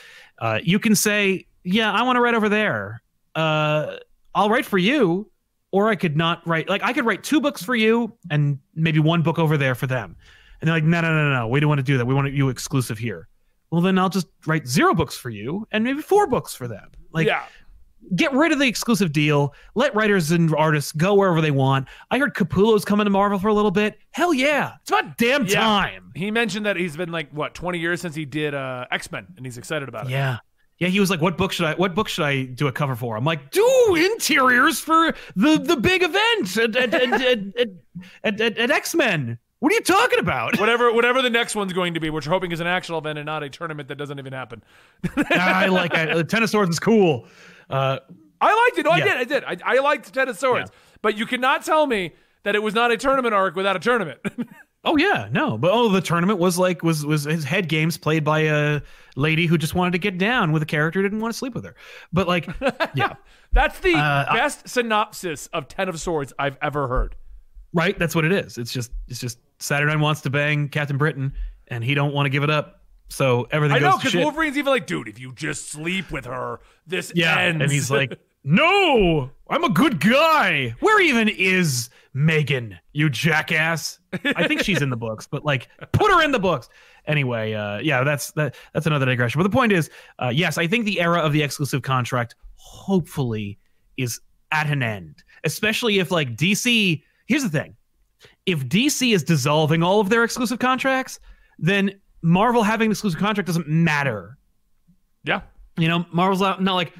uh, you can say, "Yeah, I want to write over there. Uh, I'll write for you." Or I could not write like I could write two books for you and maybe one book over there for them. And they're like, no, no, no, no, we don't want to do that. We want you exclusive here. Well, then I'll just write zero books for you and maybe four books for them. Like, yeah. Get rid of the exclusive deal. Let writers and artists go wherever they want. I heard Capullo's coming to Marvel for a little bit. Hell yeah. It's about damn Yeah. time. He mentioned that he's been like what 20 years since he did uh, X Men, and he's excited about it. Yeah. Yeah, he was like, "What book should I? What book should I do a cover for?" I'm like, "Do interiors for the the big event at at at, at, at, at, X Men." What are you talking about? (laughs) Whatever, whatever the next one's going to be, which we're hoping is an actual event and not a tournament that doesn't even happen. I like it. The Ten of Swords is cool. Uh, I liked it. Oh, I did. I did. I, I liked Ten of Swords, but you cannot tell me that it was not a tournament arc without a tournament. (laughs) Oh yeah, no, but oh, the tournament was like was was his head games played by a lady who just wanted to get down with a character who didn't want to sleep with her. But like, (laughs) yeah, That's the Uh, I- best synopsis of Ten of Swords I've ever heard. right. That's what it is. It's just it's just Saturnyne wants to bang Captain Britain, and he don't want to give it up. So everything I know because. Wolverine's even like, dude, if you just sleep with her, this yeah, ends. and he's like, (laughs) "No, I'm a good guy." Where even is Meggan? You jackass! I think she's in the books, but like, put her in the books. Anyway, uh, yeah, that's that. That's another digression. But the point is, uh, yes, I think the era of the exclusive contract hopefully is at an end, especially if like DC. Here's the thing: if DC is dissolving all of their exclusive contracts, then Marvel having an exclusive contract doesn't matter yeah, you know, Marvel's not, not like,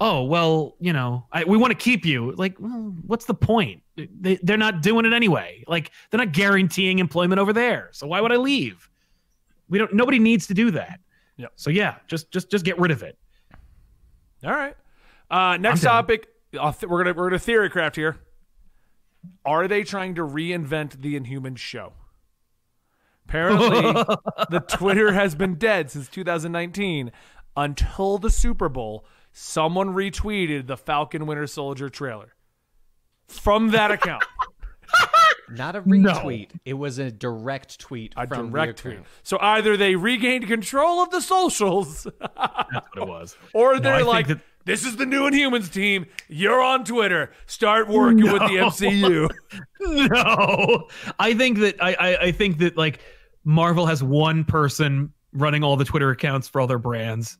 oh, well, you know, I, we want to keep you. Like, well, what's the point? They, they're not doing it anyway. Like, they're not guaranteeing employment over there. So why would I leave? We don't. Nobody needs to do that. Yeah. So yeah, just just just get rid of it. All right. Uh, next topic. Th- we're gonna we're gonna theory craft here. Are they trying to reinvent the Inhuman show? Apparently, (laughs) the Twitter has been dead since 2019 until the Super Bowl. Someone retweeted the Falcon Winter Soldier trailer from that account. (laughs) Not a No. retweet. It was a direct tweet A from direct the tweet. account. So either they regained control of the socials, That's what it was. (laughs) or they're I think like, that- "This is the new Inhumans team. You're on Twitter. Start working with the No. MCU." no i think that I, I i think that like marvel has one person running all the twitter accounts for all their brands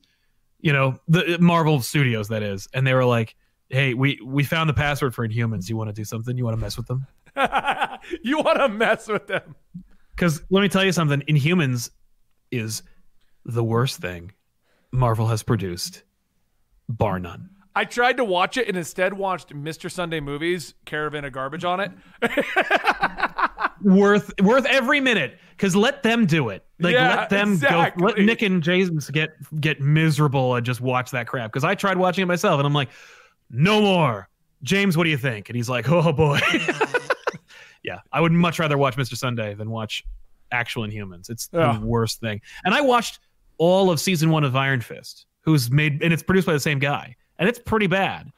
you know the marvel studios that is and they were like hey we we found the password for inhumans you want to do something you want to mess with them (laughs) you want to mess with them? because let me tell you something inhumans is the worst thing marvel has produced bar none I tried to watch it and instead watched Mr. Sunday Movies, Caravan of Garbage on it. (laughs) worth worth every minute because let them do it. Like Yeah, let them go let nick and james get get miserable and just watch that crap. Because i tried watching it myself and i'm like no more. James what do you think? And he's like oh boy. (laughs) Yeah i would much rather watch mr sunday than watch actual inhumans. It's Yeah. the worst thing. And i watched all of season one of iron fist who's made and it's produced by the same guy and it's pretty bad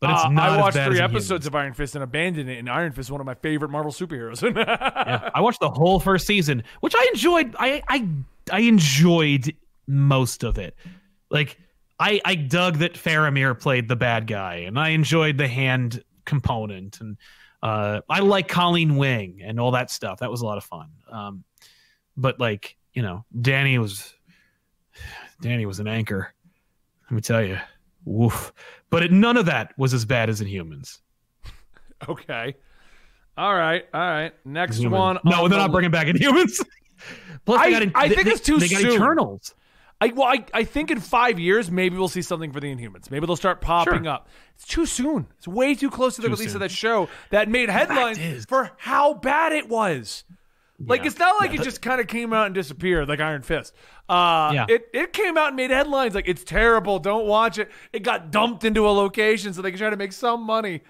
but it's Uh, not I as watched three episodes of Iron Fist and abandoned it. And Iron Fist is one of my favorite Marvel superheroes. (laughs) yeah, I watched the whole first season, which I enjoyed. I I I enjoyed most of it. Like I I dug that Faramir played the bad guy, and I enjoyed the hand component, and uh, I like Colleen Wing and all that stuff. That was a lot of fun. Um, but like you know, Danny was (sighs) Danny was an anchor. Let me tell you, woof. But it, none of that was as bad as Inhumans. okay. All right. All right. Next Inhumans. one. No, on they're the not bringing back Inhumans. (laughs) Plus, I- they got, I they- think they- it's too They got soon. Eternals. I, well, I, I think in five years, maybe we'll see something for the Inhumans. Maybe they'll start popping Sure. up. It's too soon. It's way too close to the Too release soon. of that show that made headlines for how bad it was. Like Yeah. it's not like Yeah, it just kind of came out and disappeared like Iron Fist. Uh, Yeah. it it came out and made headlines like it's terrible. Don't watch it. It got dumped into a location so they can try to make some money.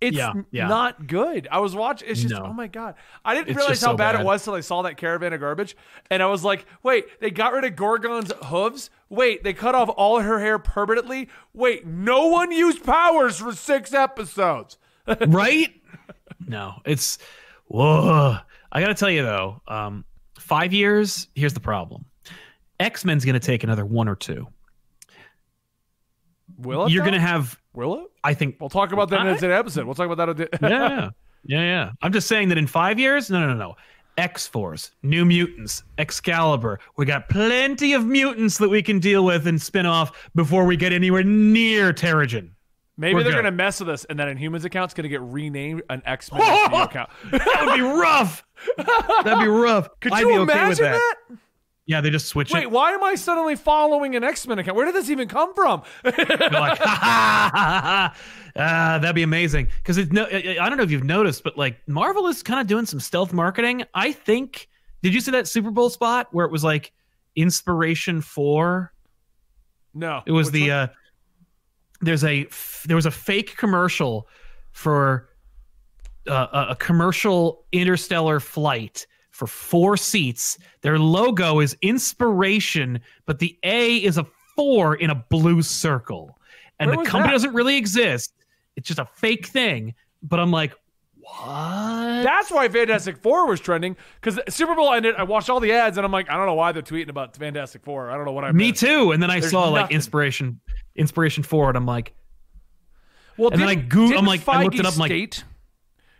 It's Yeah, not good. I was watching. It's just No. oh my god. I didn't It's realize how so bad, it was till I saw that caravan of garbage, and I was like, wait, they got rid of Gorgon's hooves. Wait, they cut off all her hair permanently. Wait, no one used powers for six episodes. (laughs) right? No, it's whoa. I gotta tell you though, um, five years. Here's the problem: X Men's gonna take another one or two. Will it? You're gonna have, Will it? I think. We'll talk about that in I- an episode. We'll talk about that. yeah, (laughs) yeah, yeah, yeah. I'm just saying that in five years, no, no, no, no. X Force, New Mutants, Excalibur. We got plenty of mutants that we can deal with and spin off before we get anywhere near Terrigen. Maybe We're they're good. gonna mess with us, and that Inhumans account's gonna get renamed an X Men (laughs) account. (laughs) That would be rough. That'd be rough. (laughs) Could I'd you be okay imagine with that? Yeah, they just switch Wait, it. why am I suddenly following an X Men account? Where did this even come from? Like, ha, ha, ha. Ah, that'd be amazing. Because it's no, I I don't know if you've noticed, but like Marvel is kind of doing some stealth marketing. I think. Did you see that Super Bowl spot where it was like inspiration for? no, It was Which the. one? uh There's a there was a fake commercial for uh, a, commercial interstellar flight for four seats. Their logo is inspiration, but the A is a four in a blue circle, and Where the company that? doesn't really exist. It's just a fake thing. But I'm like, what? That's why Fantastic Four was trending because Super Bowl ended. I watched all the ads and I'm like, I don't know why they're tweeting about Fantastic Four. I don't know what I Me missed. too. And then I There's saw like inspiration, inspiration for it. I'm like, Well, And then I didn't- I'm like- I looked it Feige up, I'm like-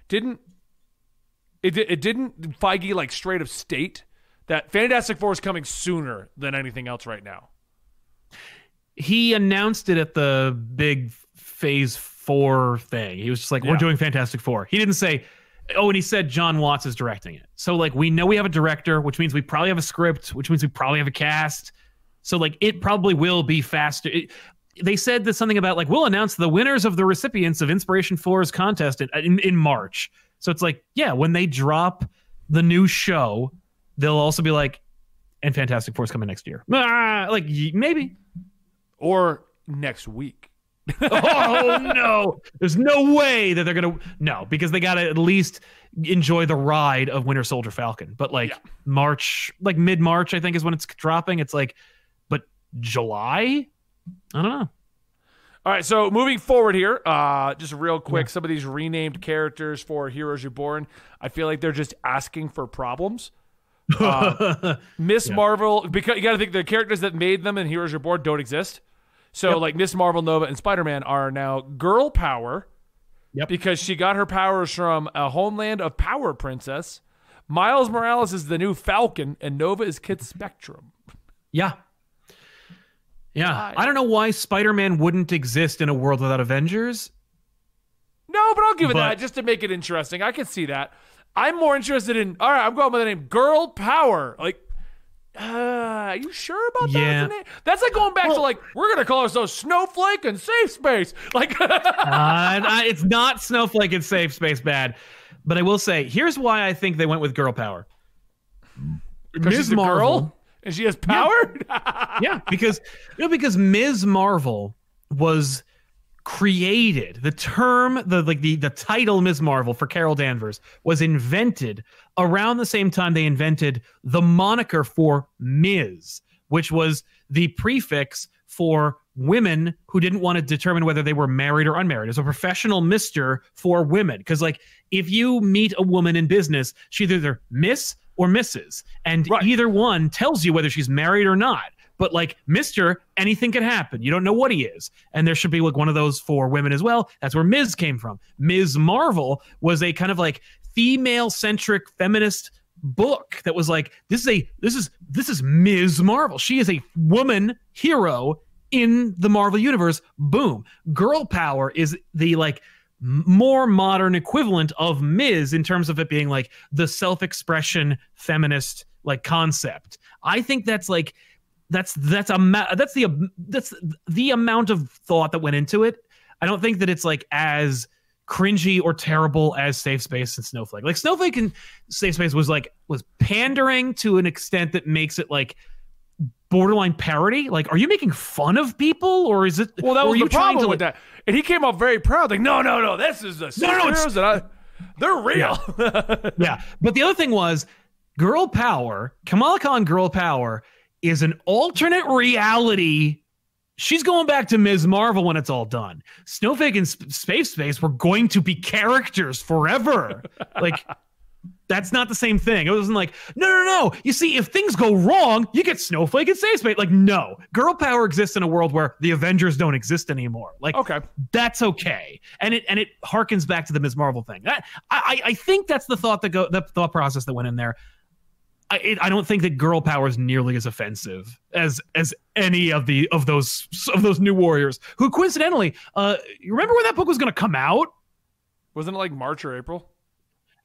didn't it? It didn't Feige like straight up state that Fantastic Four is coming sooner than anything else right now. he announced it at the big phase four thing. He was just like, Yeah. we're doing Fantastic Four. He didn't say, oh, and he said Jon Watts is directing it. So, like, we know we have a director, which means we probably have a script, which means we probably have a cast. So, like, it probably will be faster. It- they said that something about, like, we'll announce the winners of the recipients of Inspiration 4's contest in, in, in March. So, it's like, yeah, when they drop the new show, they'll also be like, and Fantastic Four's coming next year. Ah, like, maybe. Or next week. (laughs) oh no there's no way that they're gonna no because they gotta at least enjoy the ride of winter soldier falcon but like Yeah. march like mid-march i think is when it's dropping it's like but july i don't know All right, so moving forward here, uh, just real quick, some of these renamed characters for Heroes Reborn, I feel like they're just asking for problems. (laughs) Uh, Miss Marvel, because you got to think the characters that made them in Heroes Reborn don't exist. So, like Miss Marvel, Nova, and Spider Man are now girl power Yep. because she got her powers from a homeland of Power Princess. Miles Morales is the new Falcon, and Nova is Kid Spectrum. Yeah. Yeah. I don't know why Spider Man wouldn't exist in a world without Avengers. No, but I'll give it But- that just to make it interesting. I can see that. I'm more interested in. All right, I'm going by the name Girl Power. Like, uh, are you sure about that? Yeah. as? That's like going back to like we're gonna call ourselves Snowflake and Safe Space. Like, (laughs) uh, I- it's not Snowflake and Safe Space bad. But I will say, here's why I think they went with girl power. a girl and she has power. yeah, because you know, because Ms. Marvel was created. The term, the like the the title Ms. Marvel for Carol Danvers was invented around the same time they invented the moniker for Ms., which was the prefix for women who didn't want to determine whether they were married or unmarried. It's a professional mister for women. Because like if you meet a woman in business, she's either Miss or Mrs. And Right. either one tells you whether she's married or not. But like Mr., anything can happen. You don't know what he is. And there should be like one of those for women as well. That's where Ms. came from. Ms. Marvel was a kind of like female centric feminist book that was like this is a this is this is Ms. Marvel. She is a woman hero in the Marvel universe. Boom. Girl power is the like more modern equivalent of Ms. in terms of it being like the self-expression feminist like concept. I think that's like that's that's a ma- that's the that's the amount of thought that went into it. I don't think that it's like as cringy or terrible as Safe Space and Snowflake. Like Snowflake and Safe Space was like was pandering to an extent that makes it like borderline parody. Like, are you making fun of people or is it? well, that was the problem to, with like- that. And he came up very proud, like, no, no, no, this is the No, no, it's- that I. They're real. Yeah. But the other thing was Girl Power, Kamala Khan Girl Power is an alternate reality. She's going back to Ms. Marvel when it's all done. Snowflake and Sp- Space Space were going to be characters forever. like, that's not the same thing. It wasn't like, no, no, no. You see, if things go wrong, you get Snowflake and Safe Space. Like, no. Girl Power exists in a world where the Avengers don't exist anymore. Like, okay. that's okay and it and it harkens back to the ms marvel thing I, I i think that's the thought that go the thought process that went in there I, it, I don't think that girl power is nearly as offensive as as any of the of those of those new warriors who coincidentally uh you remember when that book was going to come out Wasn't it like March or April?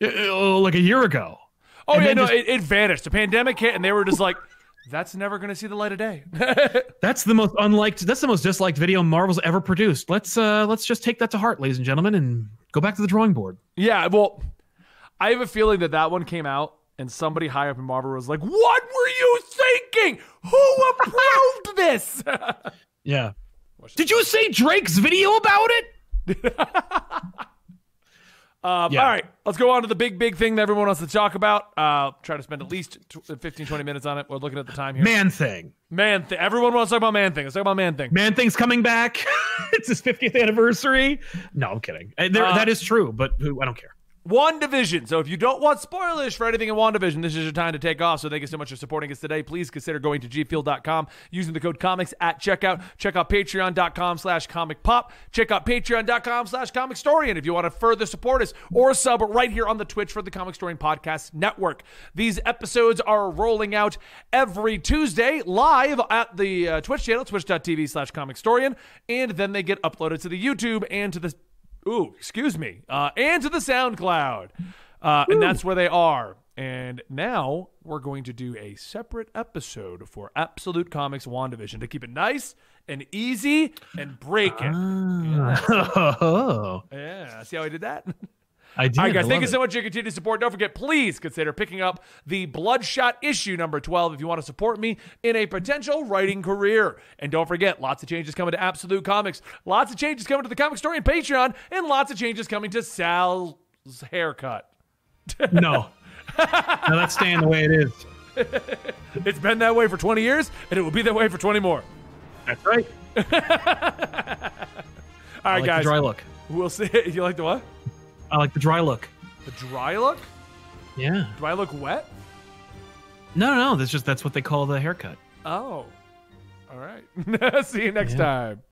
Uh, like a year ago Oh And yeah, no, just- it, it vanished. The pandemic hit, and they were just like, (laughs) "That's never going to see the light of day." (laughs) that's the most unliked that's the most disliked video marvel's ever produced let's uh let's just take that to heart ladies and gentlemen and go back to the drawing board yeah, well, I have a feeling that that one came out, and somebody high up in Marvel was like, "What were you thinking? Who approved this?" (laughs) yeah did you say drake's video about it Um, Yeah. All right, let's go on to the big, big thing that everyone wants to talk about. Uh, try to spend at least tw- 15, 20 minutes on it. We're looking at the time here. man thing Man thing. Everyone wants to talk about man thing. Let's talk about man thing. Man Thing's coming back. (laughs) it's his 50th anniversary. No, I'm kidding. Uh, there- Uh, that is true, but who- I don't care. WandaVision. So if you don't want spoilers for anything in WandaVision, this is your time to take off. So thank you so much for supporting us today. Please consider going to gfuel.com using the code comics at checkout. Check out patreon.com slash comic pop. Check out patreon.com slash comic story. And if you want to further support us or sub right here on the Twitch for the Comic Historian Podcast Network. These episodes are rolling out every Tuesday live at the uh, Twitch channel, twitch.tv slash comic and then they get uploaded to the YouTube and to the Ooh, excuse me. Uh, and to the SoundCloud. Uh, and that's where they are. And now we're going to do a separate episode for Absolute Comics WandaVision to keep it nice and easy and break it. (laughs) Oh, Yeah, see how I did that? (laughs) I did. All right, guys, I thank you so much for your continued support. Don't forget, please consider picking up the Bloodshot issue number 12 if you want to support me in a potential writing career. And don't forget, lots of changes coming to Absolute Comics, lots of changes coming to the Comic Story and Patreon, and lots of changes coming to Sal's haircut. (laughs) No. no, that's staying the way it is. (laughs) It's been that way for 20 years, and it will be that way for 20 more. That's right. (laughs) All right, like guys. dry look. We'll see. You like the what? I like the dry look. The dry look? Yeah. Do I look wet? No, no, no. That's just that's what they call the haircut. Oh. All right. (laughs) see you next Yeah. time.